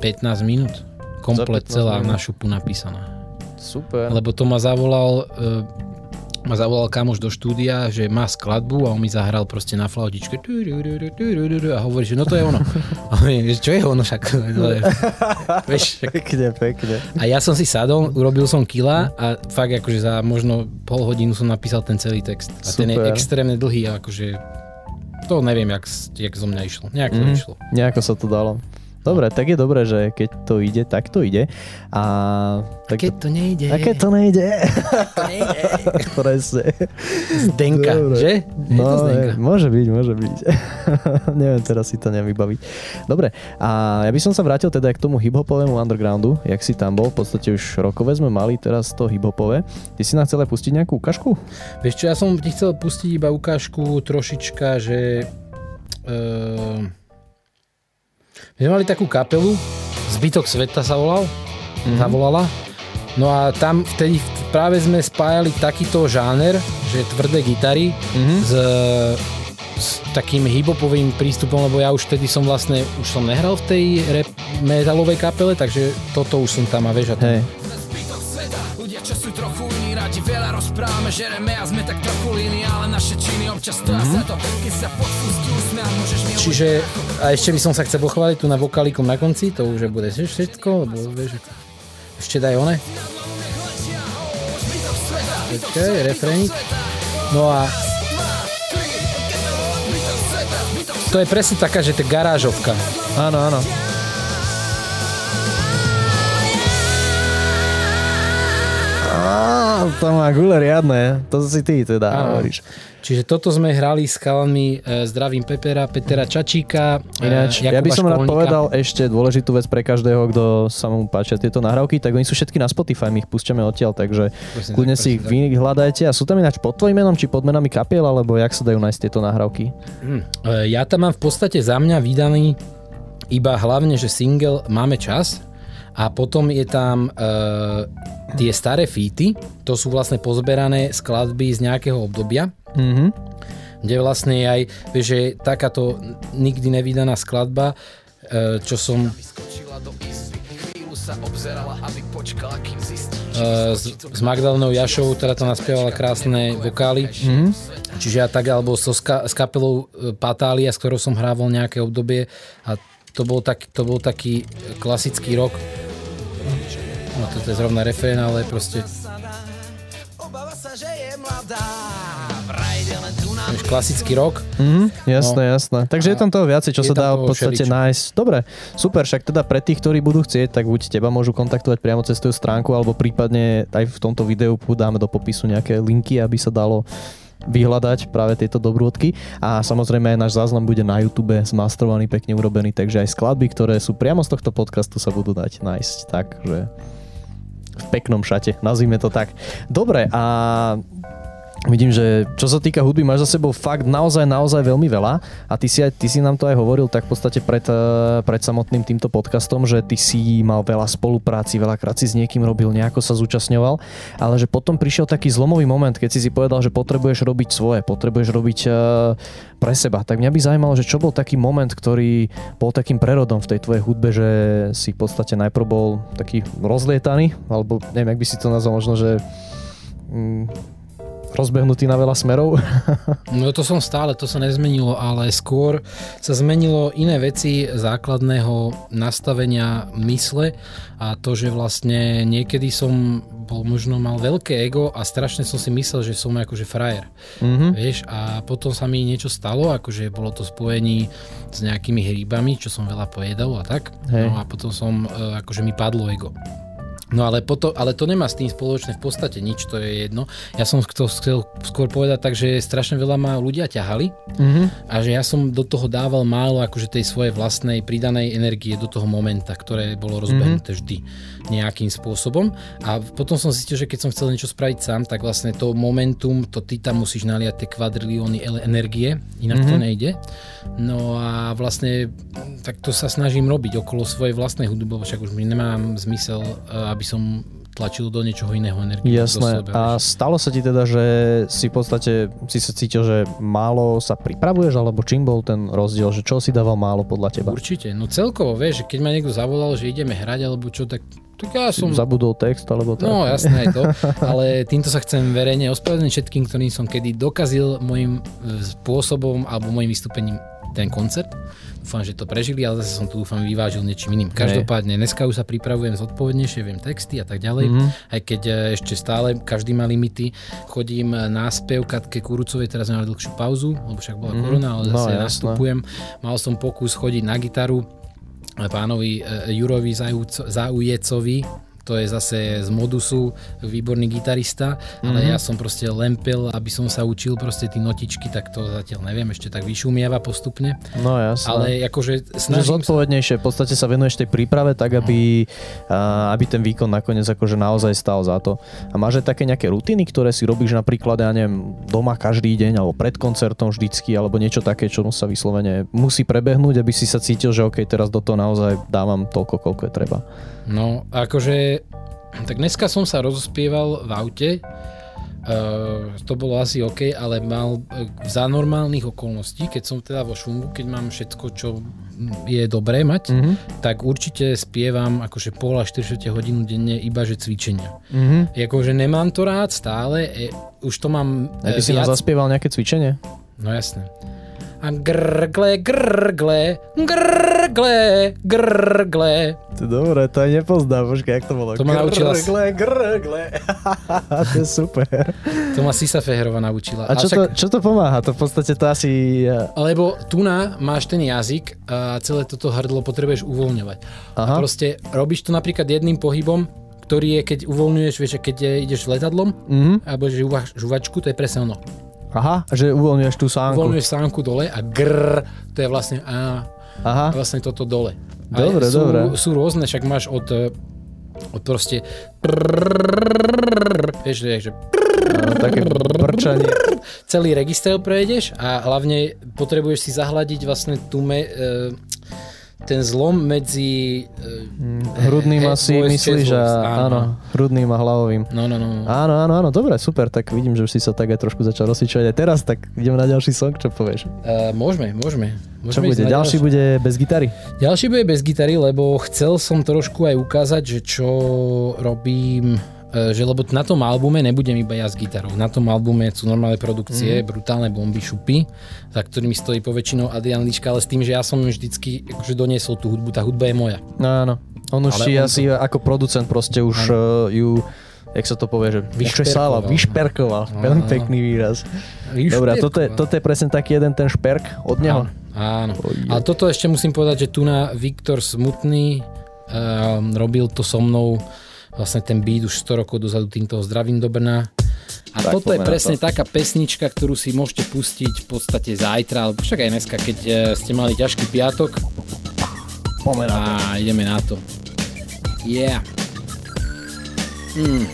15 minút. Komplet celá minút. na šupu napísaná. Super. Lebo to ma zavolal uh, ma zavolal kamoš do štúdia, že má skladbu a on mi zahral proste na flautičke a hovorí, že no to je ono. A hovorí, že čo je ono však? Vieš, však. Pekne, pekne. A ja som si sadol, urobil som kila a fakt akože za možno pol hodinu som napísal ten celý text. A Super. ten je extrémne dlhý a akože to neviem, jak, jak zo mňa išlo. Nejak to mm, išlo. Nejako sa to dalo. Dobre, tak je dobré, že keď to ide, tak to ide. A, tak keď to nejde. A keď to nejde. to nejde. Presne. Zdenka, Dobre. že? Je no, to Zdenka. môže byť, môže byť. Neviem teraz si to nevybaviť. Dobre, a ja by som sa vrátil teda k tomu hiphopovému undergroundu, jak si tam bol, v podstate už rokové sme mali teraz to hiphopové. Ty si nám chcel pustiť nejakú ukážku? Vieš čo, ja som ti chcel pustiť iba ukážku trošička, že... Uh my sme mali takú kapelu, Zbytok sveta sa volal, mm-hmm. zavolala. No a tam vtedy práve sme spájali takýto žáner, že tvrdé gitary mm-hmm. s, s takým hibopovým prístupom, lebo ja už vtedy som vlastne, už som nehral v tej rap metalovej kapele, takže toto už som tam a vieš a to... Hey čo sú trochu Radi veľa rozprávame, žereme a sme tak trochu líni Ale naše činy občas stoja mm-hmm. za to Keď sa pod fúzky usmiať, môžeš mi Čiže, a ešte by som sa chcel pochváliť tu na vokalikom na konci To už bude všetko, lebo vieš, ešte daj one Počkaj, refrénik No a to je presne taká, že to garážovka. Áno, áno. To má gule riadne. To si ty teda Áno. hovoríš. Čiže toto sme hrali s chalanmi, e, zdravím Pepera, Petera Čačíka, e, Ináč, ja by Jakuba som rád Školníka. povedal ešte dôležitú vec pre každého, kto sa mu páčia tieto nahrávky, tak oni sú všetky na Spotify, my ich púšťame odtiaľ, takže Presne kľudne tak, si ich vyhľadajte. A sú tam ináč pod tvojim menom, či pod menami kapiel, alebo jak sa dajú nájsť tieto nahrávky? Hm. E, Ja tam mám v podstate za mňa vydaný iba hlavne, že single Máme čas a potom je tam e, tie staré featy, to sú vlastne pozberané skladby z nejakého obdobia, Mhm. kde vlastne aj, vieš, že takáto nikdy nevydaná skladba, e, čo som e, s, s Magdalenou Jašovou, ktorá tam naspievala krásne vokály. Mhm. Čiže ja tak, alebo so ska, s kapelou e, Patália, s ktorou som hrával nejaké obdobie a to bol, tak, to bol taký klasický rok. No toto je zrovna refrén, ale proste vieš, klasický rok. Mhm, jasné, jasné. Takže je tam toho viacej, čo Je sa dá v podstate všeličo. nájsť. Dobre, super, však teda pre tých, ktorí budú chcieť, tak buď teba môžu kontaktovať priamo cez tú stránku, alebo prípadne aj v tomto videu dáme do popisu nejaké linky, aby sa dalo vyhľadať práve tieto dobrôdky a samozrejme aj náš záznam bude na YouTube zmastrovaný, pekne urobený, takže aj skladby, ktoré sú priamo z tohto podcastu sa budú dať nájsť tak, že v peknom šate, nazvime to tak. Dobre, a Vidím, že čo sa týka hudby, máš za sebou fakt naozaj, naozaj veľmi veľa. A ty si, aj, ty si nám to aj hovoril tak v podstate pred, eh, pred samotným týmto podcastom, že ty si mal veľa spolupráci, veľakrát si s niekým robil, nejako sa zúčastňoval, ale že potom prišiel taký zlomový moment, keď si si povedal, že potrebuješ robiť svoje, potrebuješ robiť eh, pre seba. Tak mňa by zaujímalo, že čo bol taký moment, ktorý bol takým prerodom v tej tvojej hudbe, že si v podstate najprv bol taký rozlietaný, alebo neviem, jak by si to nazval, možno, že mm, rozbehnutý na veľa smerov. No to som stále, to sa nezmenilo, ale skôr sa zmenilo iné veci základného nastavenia mysle a to, že vlastne niekedy som bol možno mal veľké ego a strašne som si myslel, že som akože frajer. Mhm. Vieš, a potom sa mi niečo stalo, akože bolo to spojení s nejakými hríbami, čo som veľa pojedol a tak. Hej. No a potom som, e, akože mi padlo ego. No ale, potom, ale to nemá s tým spoločné v podstate nič, to je jedno. Ja som to chcel skôr povedať tak, že strašne veľa ma ľudia ťahali Mhm. a že ja som do toho dával málo akože tej svojej vlastnej pridanej energie do toho momenta, ktoré bolo rozbehnuté vždy nejakým spôsobom. A potom som zistil, že keď som chcel niečo spraviť sám, tak vlastne to momentum, to ty tam musíš naliať tie kvadrilióny energie, inak to nejde. No a vlastne tak to sa snažím robiť okolo svojej vlastnej hudby, lebo však už mi nemám zmysel, eh, aby som tlačil do niečoho iného energiu. Jasné. seba, A stalo sa ti teda, že si v podstate si sa cítil, že málo sa pripravuješ, alebo čím bol ten rozdiel, že čo si dával málo podľa teba? Určite, no celkovo, vieš, že keď ma niekto zavolal, že ideme hrať alebo čo, tak, tak ja som... Zabudol text, alebo tak? No jasné aj to, ale týmto sa chcem verejne ospravedlniť všetkým, ktorým som kedy dokazil môjim e, spôsobom alebo môjim vystúpením ten koncert. Dúfam, že to prežili, ale zase som to dúfam vyvážil niečím iným. Každopádne, dneska už sa pripravujem zodpovednejšie, viem texty a tak ďalej, Mhm. aj keď e, ešte stále každý má limity. Chodím na spev Katke Kurucovej, teraz mali dlhšiu pauzu, lebo však bola korona, ale No, zase jasné. nastupujem. Mal som pokus chodiť na gitaru, pánovi e, Jurovi Zaujecovi, to je zase z modusu, výborný gitarista, ale Mhm. ja som proste lempel, aby som sa učil proste tie notičky, tak to zatiaľ neviem, ešte tak vyšumieva postupne, No jasné. ale akože že snažím zodpovednejšie, v podstate sa venuješ tej príprave tak, aby, a, aby ten výkon nakoniec akože naozaj stal za to. A máš aj také nejaké rutiny, ktoré si robíš napríklad, ja neviem, doma každý deň, alebo pred koncertom vždycky, alebo niečo také, čo sa vyslovene musí prebehnúť, aby si sa cítil, že OK, teraz do toho naozaj dávam toľko, koľko je treba. no akože, tak dneska som sa rozospieval v aute, Uh, to bolo asi OK, ale mal uh, za normálnych okolností, keď som teda vo šungu, keď mám všetko, čo je dobré mať, Mhm. tak určite spievam akože pol až 4 hodinu denne iba že cvičenia. Mhm. Akože nemám to rád stále, e, už to mám e, Aby si nám zaspieval nejaké cvičenie? No jasné. A grgle, grgle, grgle, grgle. To je dobré, to aj nepoznám, počkaj, jak to bolo. To ma naučila Grgle, grgle. to je super. To ma Sisa Feherová naučila. A čo to, čo to pomáha? To v podstate to asi... eh, Lebo tu na máš ten jazyk a celé toto hrdlo potrebuješ uvoľňovať. A Aha. proste robíš to napríklad jedným pohybom, ktorý je, keď uvoľňuješ, vieš, keď e, ideš letadlom, Mhm. alebo žuvačku, to je presne ono. Aha, že uvoľňuješ tú sánku. Uvoľňuješ sánku dole a grr, to je vlastne a, Aha, vlastne toto dole. Dobre, sú, dobre. Sú rôzne, však máš od, e, od proste vieš, že, také brčanie. celý register prejdeš a hlavne potrebuješ si zahladiť vlastne tú me, e, ten zlom medzi e, Hrudným he- asi voice, myslíš, a, áno. áno, hrudným a hlavovým. no, no, no. Áno, áno, áno, dobre, super, tak vidím, že už si sa tak aj trošku začal rozsvičovať aj teraz, tak ideme na ďalší song, čo povieš? Uh, môžeme, môžeme. Čo bude? Ďalší bude bez gitary? Ďalší bude bez gitary, lebo chcel som trošku aj ukázať, že čo robím, že lebo na tom albume nebudem iba ja s gitarou. Na tom albume sú normálne produkcie, mm. brutálne bomby, šupy, za ktorými stojí poväčšinou Adrian Liška, ale s tým, že ja som vždycky akože doniesol tú hudbu, tá hudba je moja. No áno, on už Ale si on asi ako producent proste už uh, ju jak sa to povie, že Vyšperkoval. vyšperkoval, vyšperkoval, veľmi pekný výraz. Dobre, toto je, toto je presne taký jeden ten šperk od neho. Áno. Je. Ale toto ešte musím povedať, že tu na Viktor Smutný um, robil to so mnou vlastne ten beat už 100 rokov dozadu týmto zdravím do Brna. A Tak, toto je poďme na presne to. taká pesnička, ktorú si môžete pustiť v podstate zajtra, alebo však aj dneska, keď eh, ste mali ťažký piatok Pomená. a ideme na to. Yeah. Mm.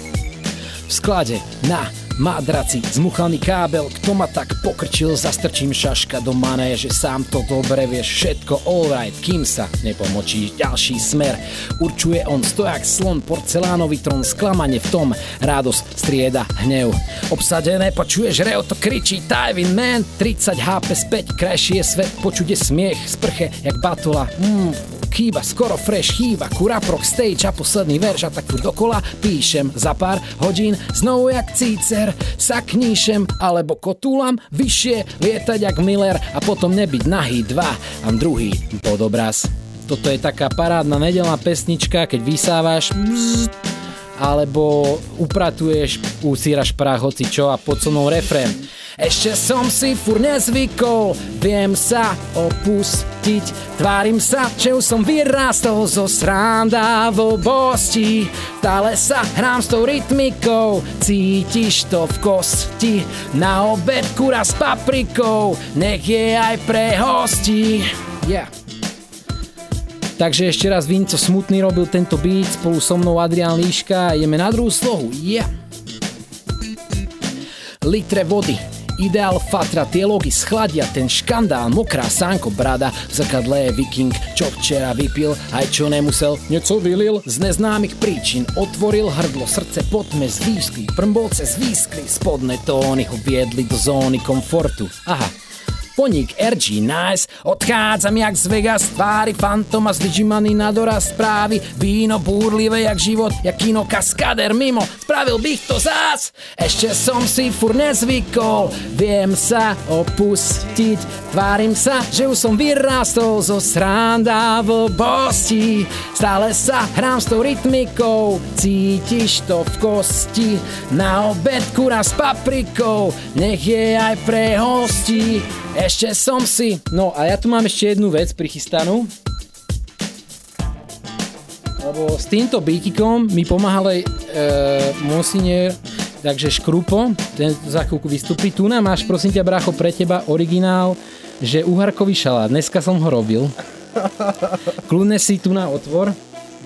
V sklade na madraci zmuchaný kábel, kto ma tak pokrčil, zastrčím šaška do manéže, sám to dobre vieš, všetko alright, kým sa nepomočíš ďalší smer. Určuje on stojak slon, porcelánový trón, sklamanie v tom, radosť strieda hnev. Obsadené počuješ reo, to kričí Tywin Man, 30 HP späť, krajší je svet, počuť je smiech, sprche jak batola, mm, chýba, skoro fresh chýba, kuraprok stage a posledný verš a tak tu dokola píšem za pár hodín znovu jak cícer sa kníšem alebo kotúlam vyššie lietať jak Miller a potom nebyť nahý dva a druhý podobraz. Toto je taká parádna nedelná pesnička, keď vysávaš bzz, alebo upratuješ, usíraš prach hoci čo a pod so mnou refrén. Ešte som si fur nezvykol, viem sa opustiť, tvárim sa, že už som vyrástol zo srandavosti. Stále sa hrám s tou rytmikou, cítiš to v kosti. Na obed kura s paprikou, nech je aj pre hostí. Yeah. Takže ešte raz Vinco Smutný robil tento beat spolu so mnou Adrián Líška ideme na druhú slohu. Yeah. Litre vody, Ideál fatra, tie logy schladia, ten škandál, mokrá sánko brada, v zrkadle je viking, čo včera vypil, aj čo nemusel, něco vylil, z neznámych príčin, otvoril hrdlo, srdce potme zvýškli, prmbolce zvýskli, spodné tóny ho viedli do zóny komfortu. Aha, Poník RG Nice, odchádzam jak z Vegas, tvári fantoma zdvižimaný na doraz správy, víno búrlivé jak život, jak kino kaskader mimo, spravil bych to zás, ešte som si fur nezvykol, viem sa opustiť, tvárim sa, že už som vyrástol zo sranda bosti, stále sa hrám s tou rytmikou, cítiš to v kosti, na obed kura s paprikou, nech je aj pre hostí, ešte som si... No a ja tu mám ešte jednu vec prichystanú. Lebo s týmto býtikom mi pomáhal aj e, Monsinier, takže Škrupo, ten za chvíľku vystupí. Tu nám máš, prosím ťa, brácho, pre teba originál, že uharkový šalát. Dneska som ho robil. Kľudne si tu na otvor,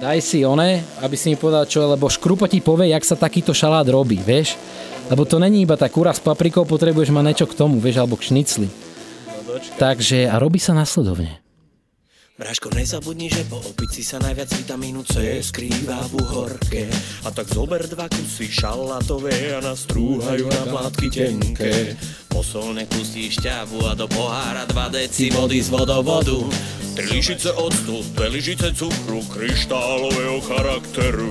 daj si one, aby si mi povedal čo, lebo Škrupo ti povie, jak sa takýto šalát robí, vieš? Lebo to není iba tá kura s paprikou, potrebuješ mať niečo k tomu, vieš, alebo k šnicli. Takže a robí sa nasledovne. Bráško, nezabudni, že po opici sa najviac vitamínu C skrýva v uhorke. A tak zober dva kusy šalatové a nastrúhajú na plátky tenké. Posolne pustí šťavu a do pohára 2 deci vody z vodovodu. Tri lyžice octu, dve lyžice cukru, kryštálového charakteru.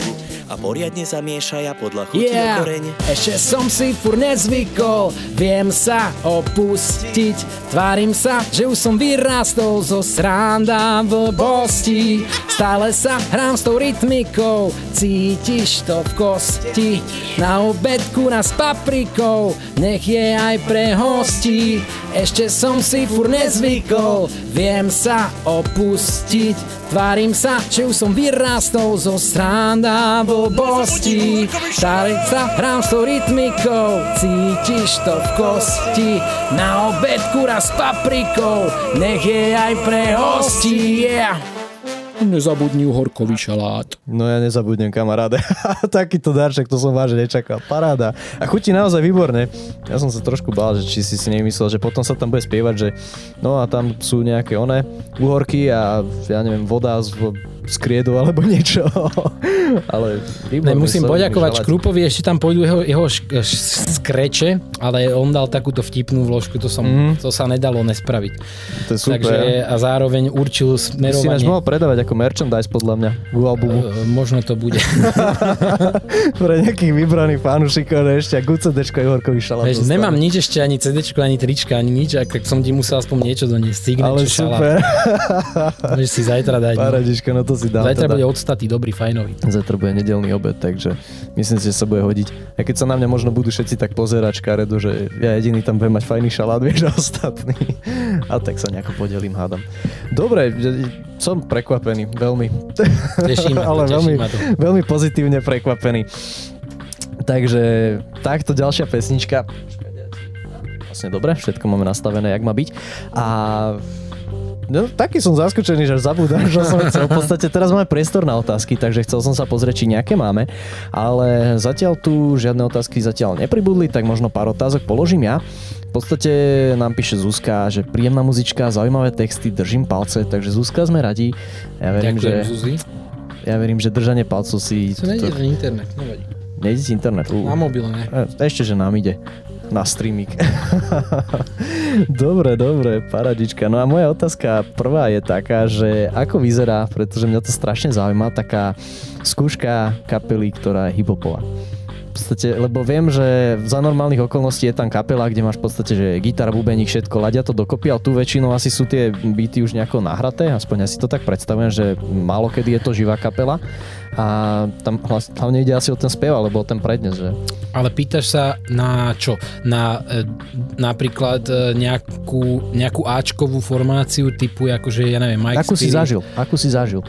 A poriadne zamiešaj a podľa chuti Yeah, okoreň. ešte som si fur nezvykol, viem sa opustiť, tvárim sa, že už som vyrástol zo sranda v bosti. Stále sa hrám s tou rytmikou, cítiš to v kosti. Na obed kura s paprikou, nech je aj pre hostí. Ešte som si fur nezvykol, viem sa opustiť, tvárim sa, že už som vyrástol zo sranda v blbosti Stále sa hrám s tou rytmikou Cítiš to v kosti Na obed kura s paprikou Nech je aj pre hosti yeah. Nezabudni uhorkový šalát. No ja nezabudnem, kamaráde. Takýto darček, to som vážne nečakal. Paráda. A chutí naozaj výborne. Ja som sa trošku bál, že či si si nemyslel, že potom sa tam bude spievať, že no a tam sú nejaké one uhorky a ja neviem, voda z z kriedu alebo niečo. ale ne, musím poďakovať Škrupovi, ešte tam pôjdu jeho, jeho š- š- skreče, ale on dal takúto vtipnú vložku, to, som, mm. to sa nedalo nespraviť. To je super. Takže, a zároveň určil smerovanie. Si mohol predávať ako merchandise podľa mňa albumu. Uh, možno to bude. Pre nejakých vybraných fanúšikov ešte ako CD-čko Ihorkovi šalát. Vieš, nemám nič ešte, ani CD, ani trička, ani nič, ak som ti musel aspoň niečo doniesť. Signature ale super. Môžeš si zajtra dať. No. Paradička, no to si dám. Zajtra teda. bude odstatý, dobrý, fajnový. Zajtra bude nedelný obed, takže myslím si, že sa bude hodiť. A keď sa na mňa možno budú všetci tak pozerať škaredo, že ja jediný tam budem mať fajný šalát, vieš, a ostatní. A tak sa nejako podelím, hádam. Dobre, som prekvapený, veľmi. Teší ma to, Ale veľmi, ma to. veľmi pozitívne prekvapený. Takže takto ďalšia pesnička. Vlastne dobre, všetko máme nastavené, jak má byť. A No, taký som zaskočený, že zabudám, že som chcel. V podstate teraz máme priestor na otázky, takže chcel som sa pozrieť, či nejaké máme. Ale zatiaľ tu žiadne otázky zatiaľ nepribudli, tak možno pár otázok položím ja. V podstate nám píše Zuzka, že príjemná muzička, zaujímavé texty, držím palce, takže Zuzka sme radi. Ja verím, Ďakujem, že, Zuzi. ja verím, že držanie palcov si... To nejde to... internet, nevadí. Nejde si internet. Na mobile, ne? Ešte, že nám ide na streaming. dobre, dobre, paradička. No a moja otázka prvá je taká, že ako vyzerá, pretože mňa to strašne zaujíma, taká skúška kapely, ktorá je hiphopová. Podstate, lebo viem, že za normálnych okolností je tam kapela, kde máš v podstate, že gitara, bubeník, všetko, ladia to dokopy, ale tu väčšinou asi sú tie byty už nejako nahraté, aspoň si to tak predstavujem, že málo kedy je to živá kapela a tam hlavne ide asi o ten spev alebo o ten prednes, že? Ale pýtaš sa na čo? Na e, napríklad e, nejakú, nejakú Ačkovú formáciu typu akože, ja neviem, Mike Akú si zažil? Akú si zažil?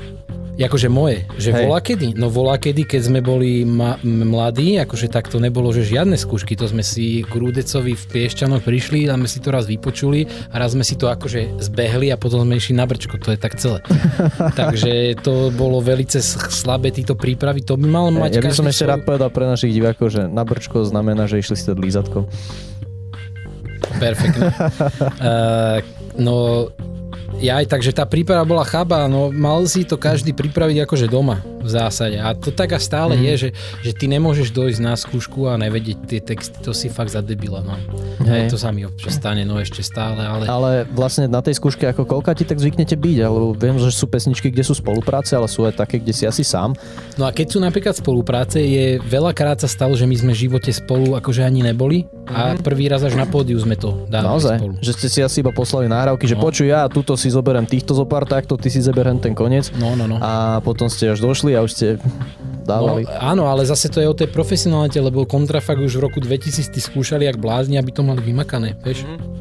Akože moje, že Hej. volá kedy? No volá kedy, keď sme boli ma- mladí, akože tak to nebolo, že žiadne skúšky, to sme si k Rúdecovi v Piešťanoch prišli a sme si to raz vypočuli a raz sme si to akože zbehli a potom sme išli na brčko, to je tak celé. Takže to bolo velice slabé títo prípravy, to by mal mať Ja by som ešte svoj... rád povedal pre našich divákov, že na brčko znamená, že išli si to lízatko. Perfektne. uh, no ja aj tak, že tá príprava bola chaba, no mal si to každý pripraviť akože doma v zásade. A to tak a stále mm. je, že, že ty nemôžeš dojsť na skúšku a nevedieť tie texty, to si fakt za debila, no. Hej. To sa mi občas stane, no ešte stále, ale... Ale vlastne na tej skúške ako koľka ti tak zvyknete byť, alebo viem, že sú pesničky, kde sú spolupráce, ale sú aj také, kde si asi sám. No a keď sú napríklad spolupráce, je veľakrát sa stalo, že my sme v živote spolu akože ani neboli a mm. prvý raz až na pódiu sme to dali Naozaj? spolu. Že ste si asi iba poslali náhrávky, no. že počuj, ja túto si zoberiem týchto zopár takto, ty si zoberiem ten koniec. No, no, no. A potom ste až došli a už ste dávali. No, áno, ale zase to je o tej profesionalite, lebo kontrafakt už v roku 2000 skúšali jak blázni, aby to mali vymakané, vieš? Mm.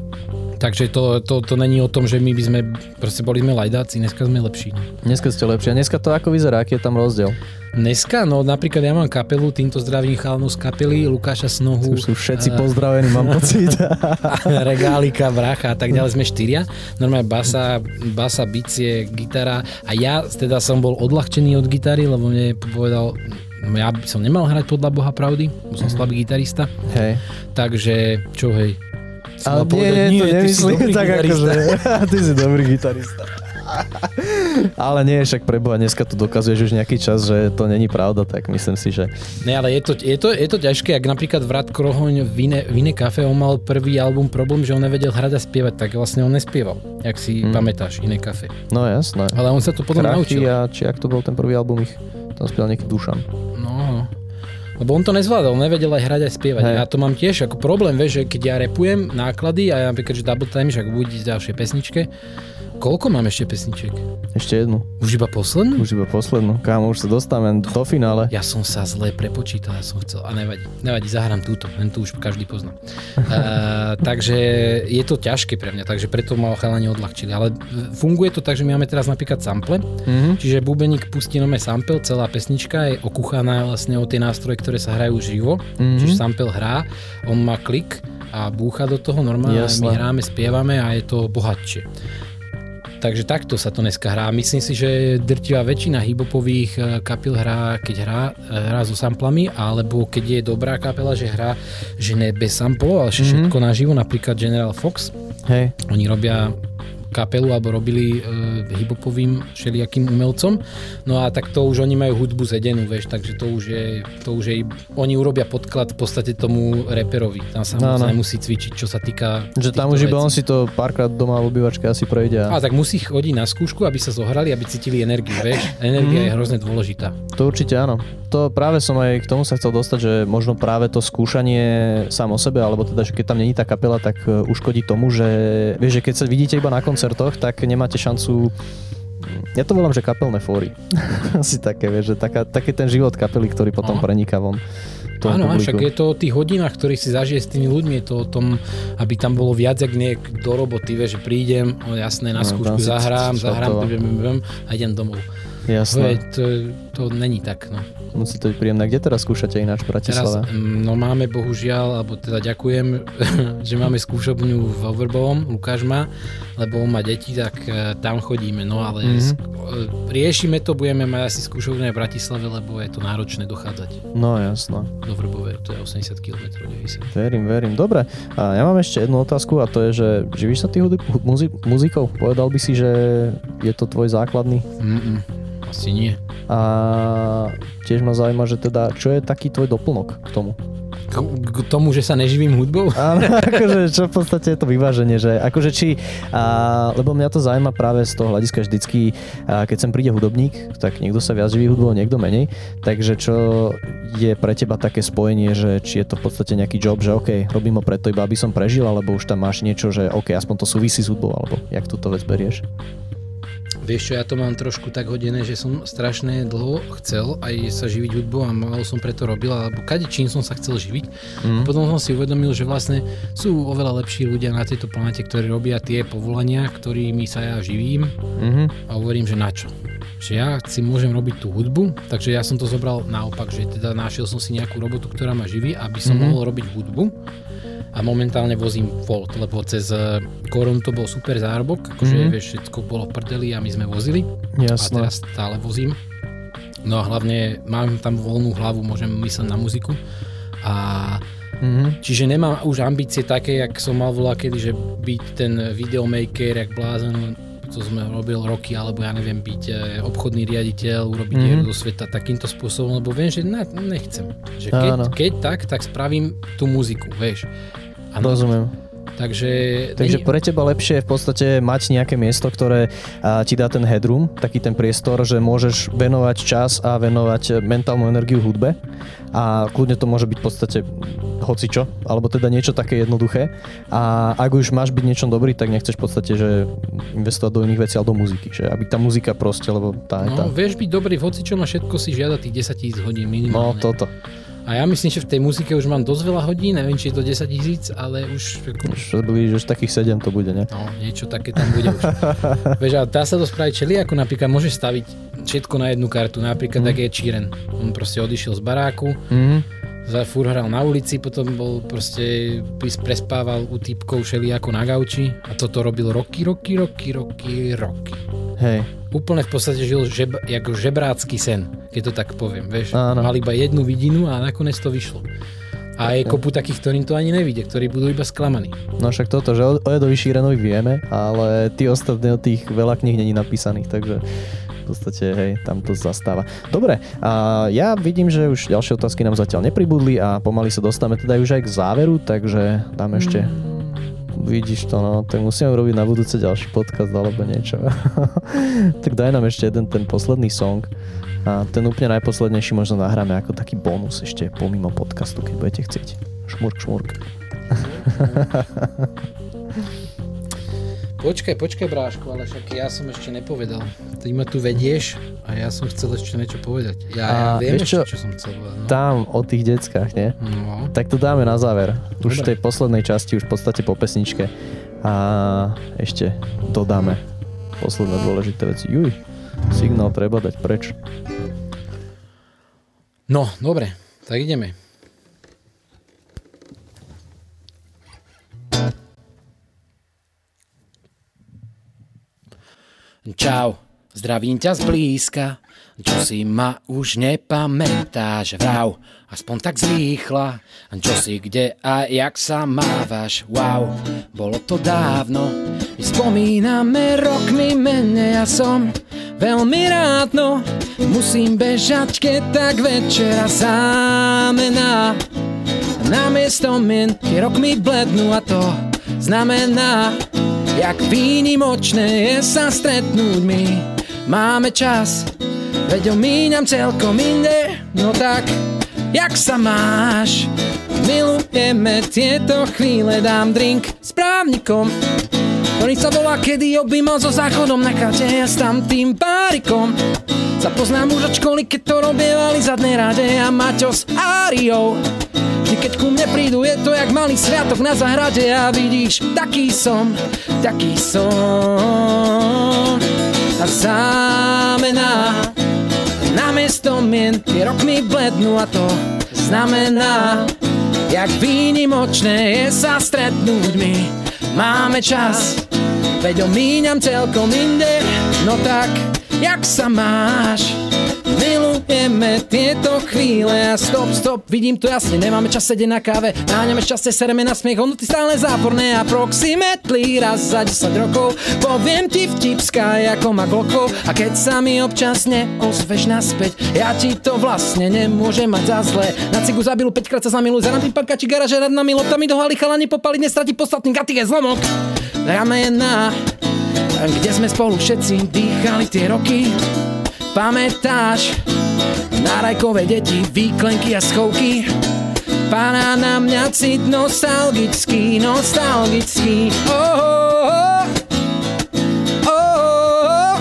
Takže to, to, to není o tom, že my by sme, proste boli sme lajdáci, dneska sme lepší. Dneska ste lepší. A dneska to ako vyzerá? Aký je tam rozdiel? Dneska, no napríklad ja mám kapelu, týmto zdravím chalnú z kapely, Lukáša Snohu. Už sú všetci uh, pozdravení, mám pocit. regálika, bracha a tak ďalej, sme štyria. Normálne basa, basa, bicie, gitara a ja teda som bol odľahčený od gitary, lebo mne povedal, no ja by som nemal hrať podľa Boha pravdy, som mm. slabý gitarista. Hej. Takže, čo hej, ale nie, povedať, nie, to nemyslím tak ako, že ty si dobrý gitarista. ale nie, však preboha, dneska to dokazuješ už nejaký čas, že to není pravda, tak myslím si, že... Ne, ale je to, je to, je to ťažké, ak napríklad Vrat Krohoň v Ine, v Ine Cafe, on mal prvý album problém, že on nevedel hrať a spievať, tak vlastne on nespieval, jak si hmm. pamätáš, Ine Cafe. No jasné. Ale on sa to potom Krachy naučil. A či ak to bol ten prvý album ich, tam spieval nejaký Dušan. Lebo on to nezvládal, nevedel aj hrať, aj spievať. Hey. Ja to mám tiež ako problém, vieš, že keď ja repujem náklady a ja napríklad, že double time, že ak bude v ďalšej pesničke, Koľko mám ešte pesniček? Ešte jednu. Už iba poslednú? Už iba poslednú. Kámo, už sa dostávame do finále. Ja som sa zle prepočítal, ja som chcel, a nevadí, nevadí, zahrám túto, len tu už každý pozná. uh, takže je to ťažké pre mňa, takže preto ma chalani odľahčili, ale funguje to tak, že my máme teraz napríklad sample, mm-hmm. čiže bubeník pustí nome sample, celá pesnička je okuchaná vlastne o tie nástroje, ktoré sa hrajú živo, mm-hmm. čiže sample hrá, on má klik a búcha do toho normálne, Jasne. my hráme, spievame a je to bohatšie. Takže takto sa to dneska hrá. Myslím si, že drtivá väčšina hibopových eh, kapil hrá, keď hrá, eh, hrá so samplami, alebo keď je dobrá kapela, že hrá, že ne bez samplov, ale mm-hmm. všetko naživo, napríklad General Fox. Hej. Oni robia kapelu alebo robili e, hiphopovým všelijakým umelcom. No a tak to už oni majú hudbu zedenú, vieš, takže to už je, to už je, oni urobia podklad v podstate tomu reperovi. Tam sa no, no. nemusí cvičiť, čo sa týka Že tam už iba on si to párkrát doma v obývačke asi prejde. A... a tak musí chodiť na skúšku, aby sa zohrali, aby cítili energiu, vieš. Energia mm. je hrozne dôležitá. To určite áno. To práve som aj k tomu sa chcel dostať, že možno práve to skúšanie sám o sebe, alebo teda, že keď tam není tá kapela, tak e, uškodí tomu, že vieš, že keď sa vidíte iba na konci koncertoch, tak nemáte šancu ja to volám, že kapelné fóry. Asi také, vieš, že taká, taký ten život kapely, ktorý potom Aha. preniká von. Áno, však je to o tých hodinách, ktorých si zažije s tými ľuďmi, je to o tom, aby tam bolo viac, jak niek do roboty, vieš, že prídem, o jasné, na no, skúšku zahrám, zahrám, a idem domov. Jasné. To, to, to není tak, no. Musí to byť príjemné. Kde teraz skúšate ináč v Bratislave? Teraz, mm, no máme bohužiaľ, alebo teda ďakujem, že máme skúšobňu v Overbovom, Lukáš má, lebo on má deti, tak e, tam chodíme. No ale mm-hmm. sk- e, riešime to, budeme mať asi skúšobňu v Bratislave, lebo je to náročné dochádzať. No jasno. Do Vrbové, to je 80 km 90. Verím, verím. Dobre, a ja mám ešte jednu otázku a to je, že živíš sa ty muzi- muzikou? Povedal by si, že je to tvoj základný? Mm-mm. Asi nie. A tiež ma zaujíma, že teda, čo je taký tvoj doplnok k tomu? K, tomu, že sa neživím hudbou? Áno, akože čo v podstate je to vyváženie, že akože či, a, lebo mňa to zaujíma práve z toho hľadiska vždycky, a keď sem príde hudobník, tak niekto sa viac živí hudbou, niekto menej, takže čo je pre teba také spojenie, že či je to v podstate nejaký job, že OK, robím ho preto iba, aby som prežil, alebo už tam máš niečo, že OK, aspoň to súvisí s hudbou, alebo jak túto vec berieš? Vieš čo, ja to mám trošku tak hodené, že som strašne dlho chcel aj sa živiť hudbou a malo som preto robil, alebo kade čím som sa chcel živiť. Mm. Potom som si uvedomil, že vlastne sú oveľa lepší ľudia na tejto planete, ktorí robia tie povolania, ktorými sa ja živím mm-hmm. a hovorím, že na čo. Že ja si môžem robiť tú hudbu, takže ja som to zobral naopak, že teda našiel som si nejakú robotu, ktorá ma živí, aby som mm-hmm. mohol robiť hudbu a momentálne vozím Volt, lebo cez eh, korun to bol super zárobok, akože mm-hmm. vieš, všetko bolo v prdeli a my sme vozili Jasne. a teraz stále vozím. No a hlavne mám tam voľnú hlavu, môžem mysleť na muziku a Mm-hmm. Čiže nemám už ambície také, jak som mal volá kedy, že byť ten videomaker, jak blázen, to sme robil roky, alebo ja neviem, byť eh, obchodný riaditeľ, urobiť mm-hmm. do sveta takýmto spôsobom, lebo viem, že ne, nechcem. Že keď, keď tak, tak spravím tú muziku, vieš. Ano. Rozumiem. Takže, Takže pre teba lepšie je v podstate mať nejaké miesto, ktoré ti dá ten headroom, taký ten priestor, že môžeš venovať čas a venovať mentálnu energiu hudbe a kľudne to môže byť v podstate hocičo, alebo teda niečo také jednoduché a ak už máš byť niečom dobrý, tak nechceš v podstate, že investovať do iných vecí, ale do muziky, že aby tá muzika proste, lebo tá je tá. No, vieš byť dobrý v hocičom a všetko si žiada tých 10 tisíc hodín minimálne. No, toto. A ja myslím, že v tej muzike už mám dosť veľa hodín, neviem, či je to 10 tisíc, ale už... Už blíž, už takých 7 to bude, ne? No, niečo také tam bude už. Vieš, ale dá sa to spraviť čeli, ako napríklad môžeš staviť všetko na jednu kartu, napríklad mm. tak je Číren. On proste odišiel z baráku, mm. za fur hral na ulici, potom bol proste, prespával u typkov ako na gauči a toto robil roky, roky, roky, roky, roky. Hej úplne v podstate žil žeb, ako žebrácky sen, keď to tak poviem. Vieš? Áno. Mal iba jednu vidinu a nakoniec to vyšlo. A je kopu takých, ktorým to ani nevidie, ktorí budú iba sklamaní. No však toto, že o Edovi Šírenovi vieme, ale tí ostatní o tých veľa kníh není napísaných, takže v podstate, hej, tam to zastáva. Dobre, a ja vidím, že už ďalšie otázky nám zatiaľ nepribudli a pomaly sa dostávame teda už aj k záveru, takže dám ešte mm Vidíš to, no, tak musíme urobiť na budúce ďalší podcast alebo niečo. tak daj nám ešte jeden ten posledný song. A ten úplne najposlednejší možno nahráme ako taký bonus ešte pomimo podcastu, keď budete chcieť. Šmurk, šmurk. Počkaj, počkaj, Bráško, ale však ja som ešte nepovedal. Ty ma tu vedieš a ja som chcel ešte niečo povedať. Ja, ja viem ešte, čo? čo som chcel povedať. No. Tam o tých deckách, nie? no. Tak to dáme na záver. Už v tej poslednej časti, už v podstate po pesničke. A ešte dodáme posledné dôležité veci. Juj, signál treba dať preč. no, dobre, tak ideme. Čau, zdravím ťa zblízka, čo si ma už nepamätáš, vrav, aspoň tak zrýchla, čo si kde a jak sa mávaš, wow, bolo to dávno, my spomíname rokmi menej a som veľmi rád, no, musím bežať, keď tak večera zámena, namiesto mien tie rokmi blednú a to znamená, jak výnimočné je sa stretnúť my. Máme čas, veď omíňam celkom inde, no tak, jak sa máš? Milujeme tieto chvíle, dám drink s právnikom, ktorý sa volá, kedy objímal so záchodom na kate a s tam tým párikom. Sa poznám už od školy, keď to robievali zadné rade a Maťo s Áriou. Vždy keď ku mne prídu, je to jak malý sviatok na zahrade a vidíš, taký som, taký som. A zámená, namiesto mien tie rokmi blednú a to znamená, jak výnimočné je sa stretnúť my. Máme čas, veď omíňam celkom inde, no tak, jak sa máš? Milujeme tieto chvíle a stop, stop, vidím to jasne, nemáme čas sedieť na káve, náňame šťastie, sereme na smiech, hodnoty stále záporné. A proximetli raz za 10 rokov, poviem ti vtip sky ako má glokov a keď sa mi občas neozveš naspäť, ja ti to vlastne nemôžem mať za zlé. Na cigu zabilu 5 krát sa zamiluj, za nami panka či garaže rád na milotami do haly chalani popali, nestrati podstatný gatik je zlomok. Ramena, kde sme spolu všetci dýchali tie roky, Pamätáš na rajkové deti, výklenky a schovky? Pána na mňa cit nostalgický, nostalgický. Oh, oh, oh, oh.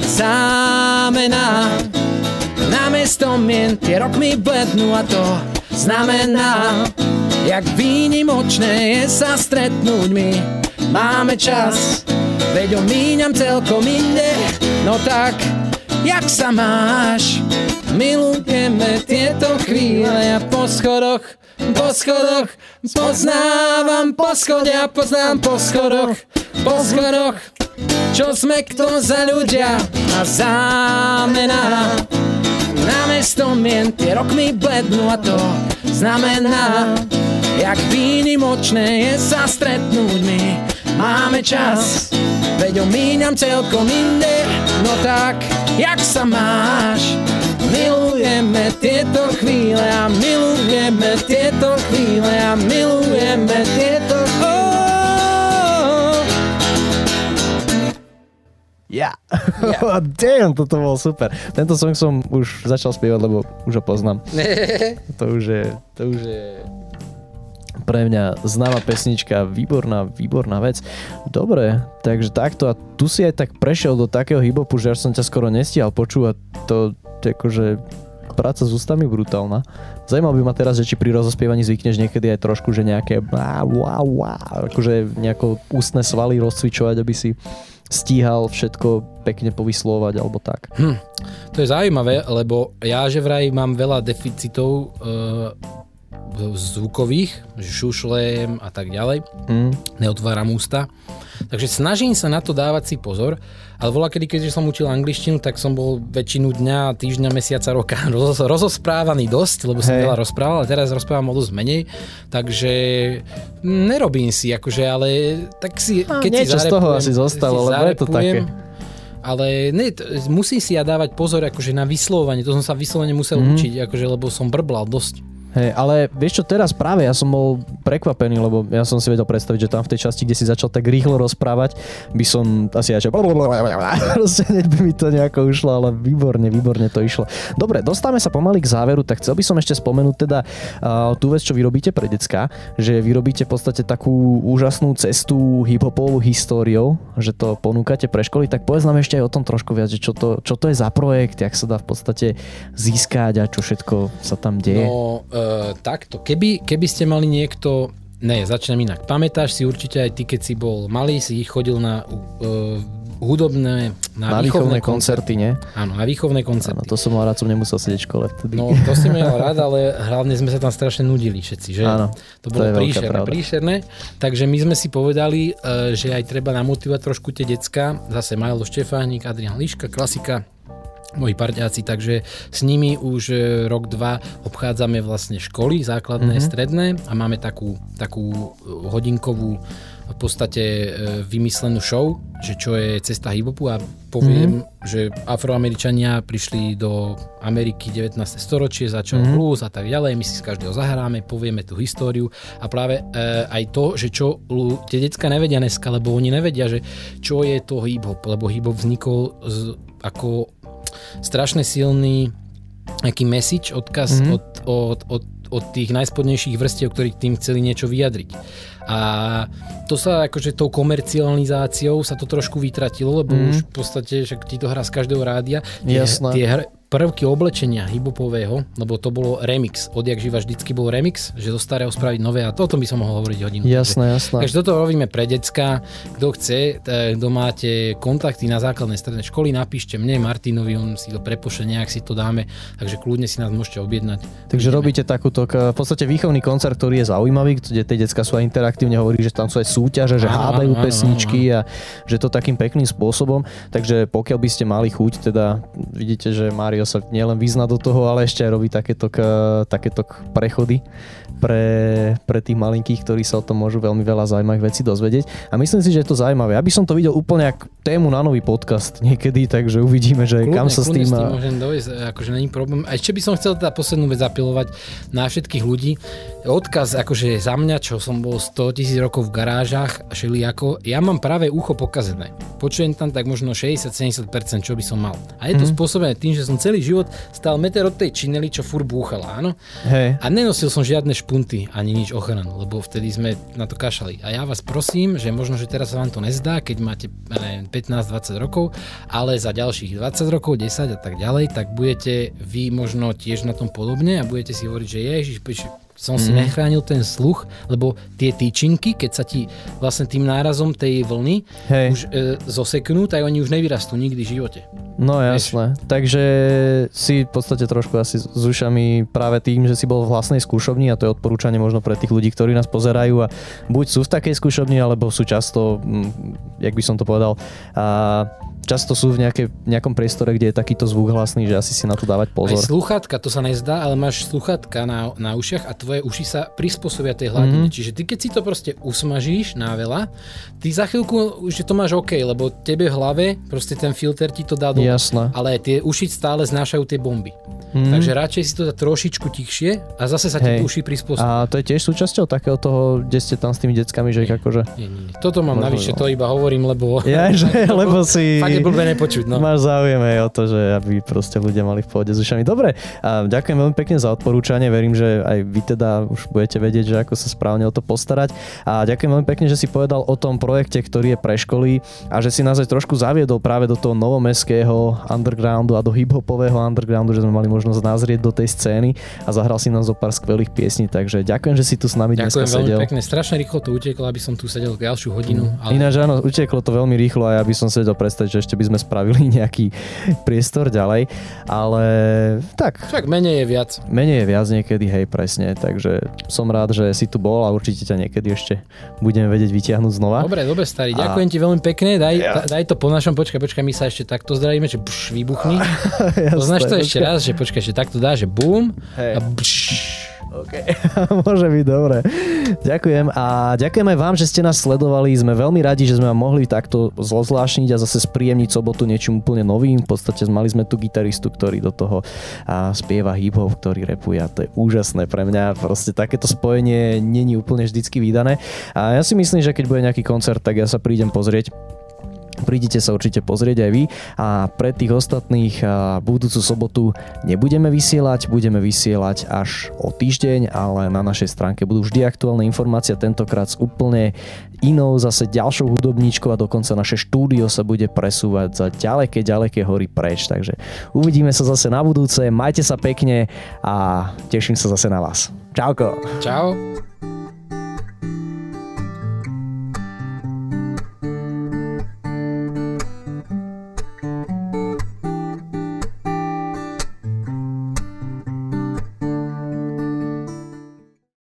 Zámená namiesto mien tie rokmi blednú a to znamená, jak výnimočné je sa stretnúť my. Máme čas, veď omíňam celkom inde, no tak, jak sa máš? Milujeme tieto chvíle a po schodoch, po schodoch, poznávam po schode a poznám po schodoch, po schodoch, čo sme kto za ľudia a zámená. Namiesto mien tie rokmi blednú a to znamená, jak výnimočné je sa stretnúť my. Máme čas, veď omíňam celkom inde, no tak, jak sa máš? Milujeme tieto chvíle a milujeme tieto chvíle a milujeme tieto... Oh, Ja. Yeah. Damn, toto bol super. Tento song som už začal spievať, lebo už ho poznám. To už je, to už je pre mňa známa pesnička, výborná, výborná vec. Dobre, takže takto a tu si aj tak prešiel do takého hibopu, že až som ťa skoro nestihal počúvať. To, akože práca s ústami brutálna. Zajímal by ma teraz, že či pri rozospievaní zvykneš niekedy aj trošku, že nejaké akože nejako ústne svaly rozcvičovať, aby si stíhal všetko pekne povyslovať alebo tak. Hm, to je zaujímavé, lebo ja že vraj mám veľa deficitov e, zvukových, šušlem a tak ďalej. Mm. Neotváram ústa. Takže snažím sa na to dávať si pozor, ale voľa kedy, keďže som učil angličtinu, tak som bol väčšinu dňa, týždňa, mesiaca, roka roz, rozosprávaný dosť, lebo som Hej. veľa rozprával, ale teraz rozprávam o dosť menej, takže nerobím si, akože, ale tak si, A keď niečo si z toho zarepujem- asi zostalo, lebo je to zarepujem, také. Ale ne, t- musím si ja dávať pozor akože na vyslovanie, to som sa vyslovene musel mm-hmm. učiť, akože, lebo som brblal dosť. Hej, ale vieš čo, teraz práve ja som bol prekvapený, lebo ja som si vedel predstaviť, že tam v tej časti, kde si začal tak rýchlo rozprávať, by som asi aj proste hneď by mi to nejako ušlo, ale výborne, výborne to išlo. Dobre, dostávame sa pomaly k záveru, tak chcel by som ešte spomenúť teda uh, tú vec, čo vy robíte pre decka, že vy robíte v podstate takú úžasnú cestu hiphopovou históriou, že to ponúkate pre školy, tak povedz nám ešte aj o tom trošku viac, že čo to, čo to je za projekt, jak sa dá v podstate získať a čo všetko sa tam deje. No, uh takto, keby, keby ste mali niekto, ne, začnem inak. Pamätáš si určite aj ty, keď si bol malý, si chodil na uh, hudobné, na, na výchovné, výchovné koncerty, nie? Áno, na výchovné koncerty. Áno, to som mal rád, som nemusel sedieť v škole vtedy. No, to si mal rád, ale hlavne sme sa tam strašne nudili všetci, že? Áno, to bolo to príšerné, príšerné. Takže my sme si povedali, e, že aj treba namotivovať trošku tie decka. Zase Majlo Štefánik, Adrian Liška, klasika moji parťáci, takže s nimi už e, rok, dva obchádzame vlastne školy, základné, mm-hmm. stredné a máme takú, takú e, hodinkovú v podstate e, vymyslenú show, že čo je cesta hiphopu a poviem, mm-hmm. že afroameričania prišli do Ameriky 19. storočie, začal mm-hmm. blues a tak ďalej, my si z každého zahráme, povieme tú históriu a práve e, aj to, že čo tie decka nevedia dneska, lebo oni nevedia, že čo je to hip-hop, lebo hip-hop vznikol z, ako strašne silný nejaký message, odkaz mm-hmm. od, od, od, od tých najspodnejších vrstiev, ktorí tým chceli niečo vyjadriť. A to sa akože tou komercializáciou sa to trošku vytratilo, lebo mm. už v podstate, že ti to hrá z každého rádia. Tie, tie, prvky oblečenia hibopového, lebo to bolo remix. Odjak živa vždycky bol remix, že zo starého spraviť nové a toto by som mohol hovoriť hodinu. Jasné, jasné. Takže toto robíme pre decka. Kto chce, kto máte kontakty na základnej strednej školy, napíšte mne, Martinovi, on si to prepošle, nejak si to dáme, takže kľudne si nás môžete objednať. Takže Ideme. robíte takúto, v podstate výchovný koncert, ktorý je zaujímavý, kde tie decka sú aj interaktívne, hovorí, že tam sú aj súťaže, že hádajú pesničky áno, áno. a že to takým pekným spôsobom. Takže pokiaľ by ste mali chuť, teda vidíte, že Mári Mario sa nielen vyzna do toho, ale ešte aj robí takéto, takéto prechody pre, pre tých malinkých, ktorí sa o tom môžu veľmi veľa zaujímavých vecí dozvedieť. A myslím si, že je to zaujímavé. Ja by som to videl úplne ako tému na nový podcast niekedy, takže uvidíme, že kľudne, kam sa s tým... S tým môžem dojsť, akože není problém. A ešte by som chcel teda poslednú vec zapilovať na všetkých ľudí. Odkaz akože za mňa, čo som bol 100 tisíc rokov v garážach, šeli ako, ja mám práve ucho pokazené. Počujem tam tak možno 60-70%, čo by som mal. A je to mm. spôsobené tým, že som celý život stal meter od tej činely, čo fur búchala, áno? Hey. A nenosil som žiadne špunty, ani nič ochranu, lebo vtedy sme na to kašali. A ja vás prosím, že možno, že teraz sa vám to nezdá, keď máte 15-20 rokov, ale za ďalších 20 rokov, 10 a tak ďalej, tak budete vy možno tiež na tom podobne a budete si hovoriť, že ježiš, som si mm. nechránil ten sluch, lebo tie tyčinky, keď sa ti vlastne tým nárazom tej vlny Hej. už e, zoseknú, tak oni už nevyrastú nikdy v živote. No jasné. Vieš? Takže si v podstate trošku asi s ušami práve tým, že si bol v vlastnej skúšovni a to je odporúčanie možno pre tých ľudí, ktorí nás pozerajú a buď sú v takej skúšovni, alebo sú často, jak by som to povedal, a často sú v nejaké, nejakom priestore, kde je takýto zvuk hlasný, že asi si na to dávať pozor. Aj sluchatka, to sa nezdá, ale máš sluchatka na, na ušiach a tvoje uši sa prispôsobia tej hladine. Mm-hmm. Čiže ty keď si to proste usmažíš na veľa, ty za chvíľku už to máš OK, lebo tebe v hlave proste ten filter ti to dá do. Jasné. Ale tie uši stále znášajú tie bomby. Mm-hmm. Takže radšej si to dá trošičku tichšie a zase sa ti uši prispôsobia. A to je tiež súčasťou takého toho, kde ste tam s tými deckami, že ich akože... Nie, nie, nie. Toto mám navyše, to iba hovorím, lebo... Ja, že, lebo si... Fakt je blbé nepočuť. No. Máš záujem aj o to, že aby proste ľudia mali v pohode s ušami. Dobre, a ďakujem veľmi pekne za odporúčanie. Verím, že aj vy teda už budete vedieť, že ako sa správne o to postarať. A ďakujem veľmi pekne, že si povedal o tom projekte, ktorý je pre školy a že si nás aj trošku zaviedol práve do toho novomestského undergroundu a do hiphopového undergroundu, že sme mali možnosť nazrieť do tej scény a zahral si nám zo pár skvelých piesní. Takže ďakujem, že si tu s nami sedel. Ďakujem veľmi pekne. Strašne rýchlo to uteklo, aby som tu sedel ďalšiu hodinu. Ale... Ináč áno, uteklo to veľmi rýchlo a ja by som si vedel predstaviť, že ešte by sme spravili nejaký priestor ďalej, ale tak. Však menej je viac. Menej je viac niekedy, hej, presne, takže som rád, že si tu bol a určite ťa niekedy ešte budeme vedieť vytiahnuť znova. Dobre, dobre, starý, a... ďakujem ti veľmi pekne, daj, ja. daj to po našom, počkaj, počkaj, my sa ešte takto zdravíme, že bš, vybuchni. Poznáš to ešte raz, že počkaj, ešte takto dá, že bum a bš, OK, môže byť dobre. Ďakujem a ďakujem aj vám, že ste nás sledovali. Sme veľmi radi, že sme vám mohli takto zlozvlášniť a zase spríjemniť sobotu niečím úplne novým. V podstate mali sme tu gitaristu, ktorý do toho a spieva hip-hop, ktorý repuje a to je úžasné pre mňa. Proste takéto spojenie není úplne vždycky vydané. A ja si myslím, že keď bude nejaký koncert, tak ja sa prídem pozrieť Prídite sa určite pozrieť aj vy a pre tých ostatných budúcu sobotu nebudeme vysielať, budeme vysielať až o týždeň, ale na našej stránke budú vždy aktuálne informácie, tentokrát s úplne inou zase ďalšou hudobníčkou a dokonca naše štúdio sa bude presúvať za ďaleké, ďaleké hory preč. Takže uvidíme sa zase na budúce, majte sa pekne a teším sa zase na vás. Čauko. Čau.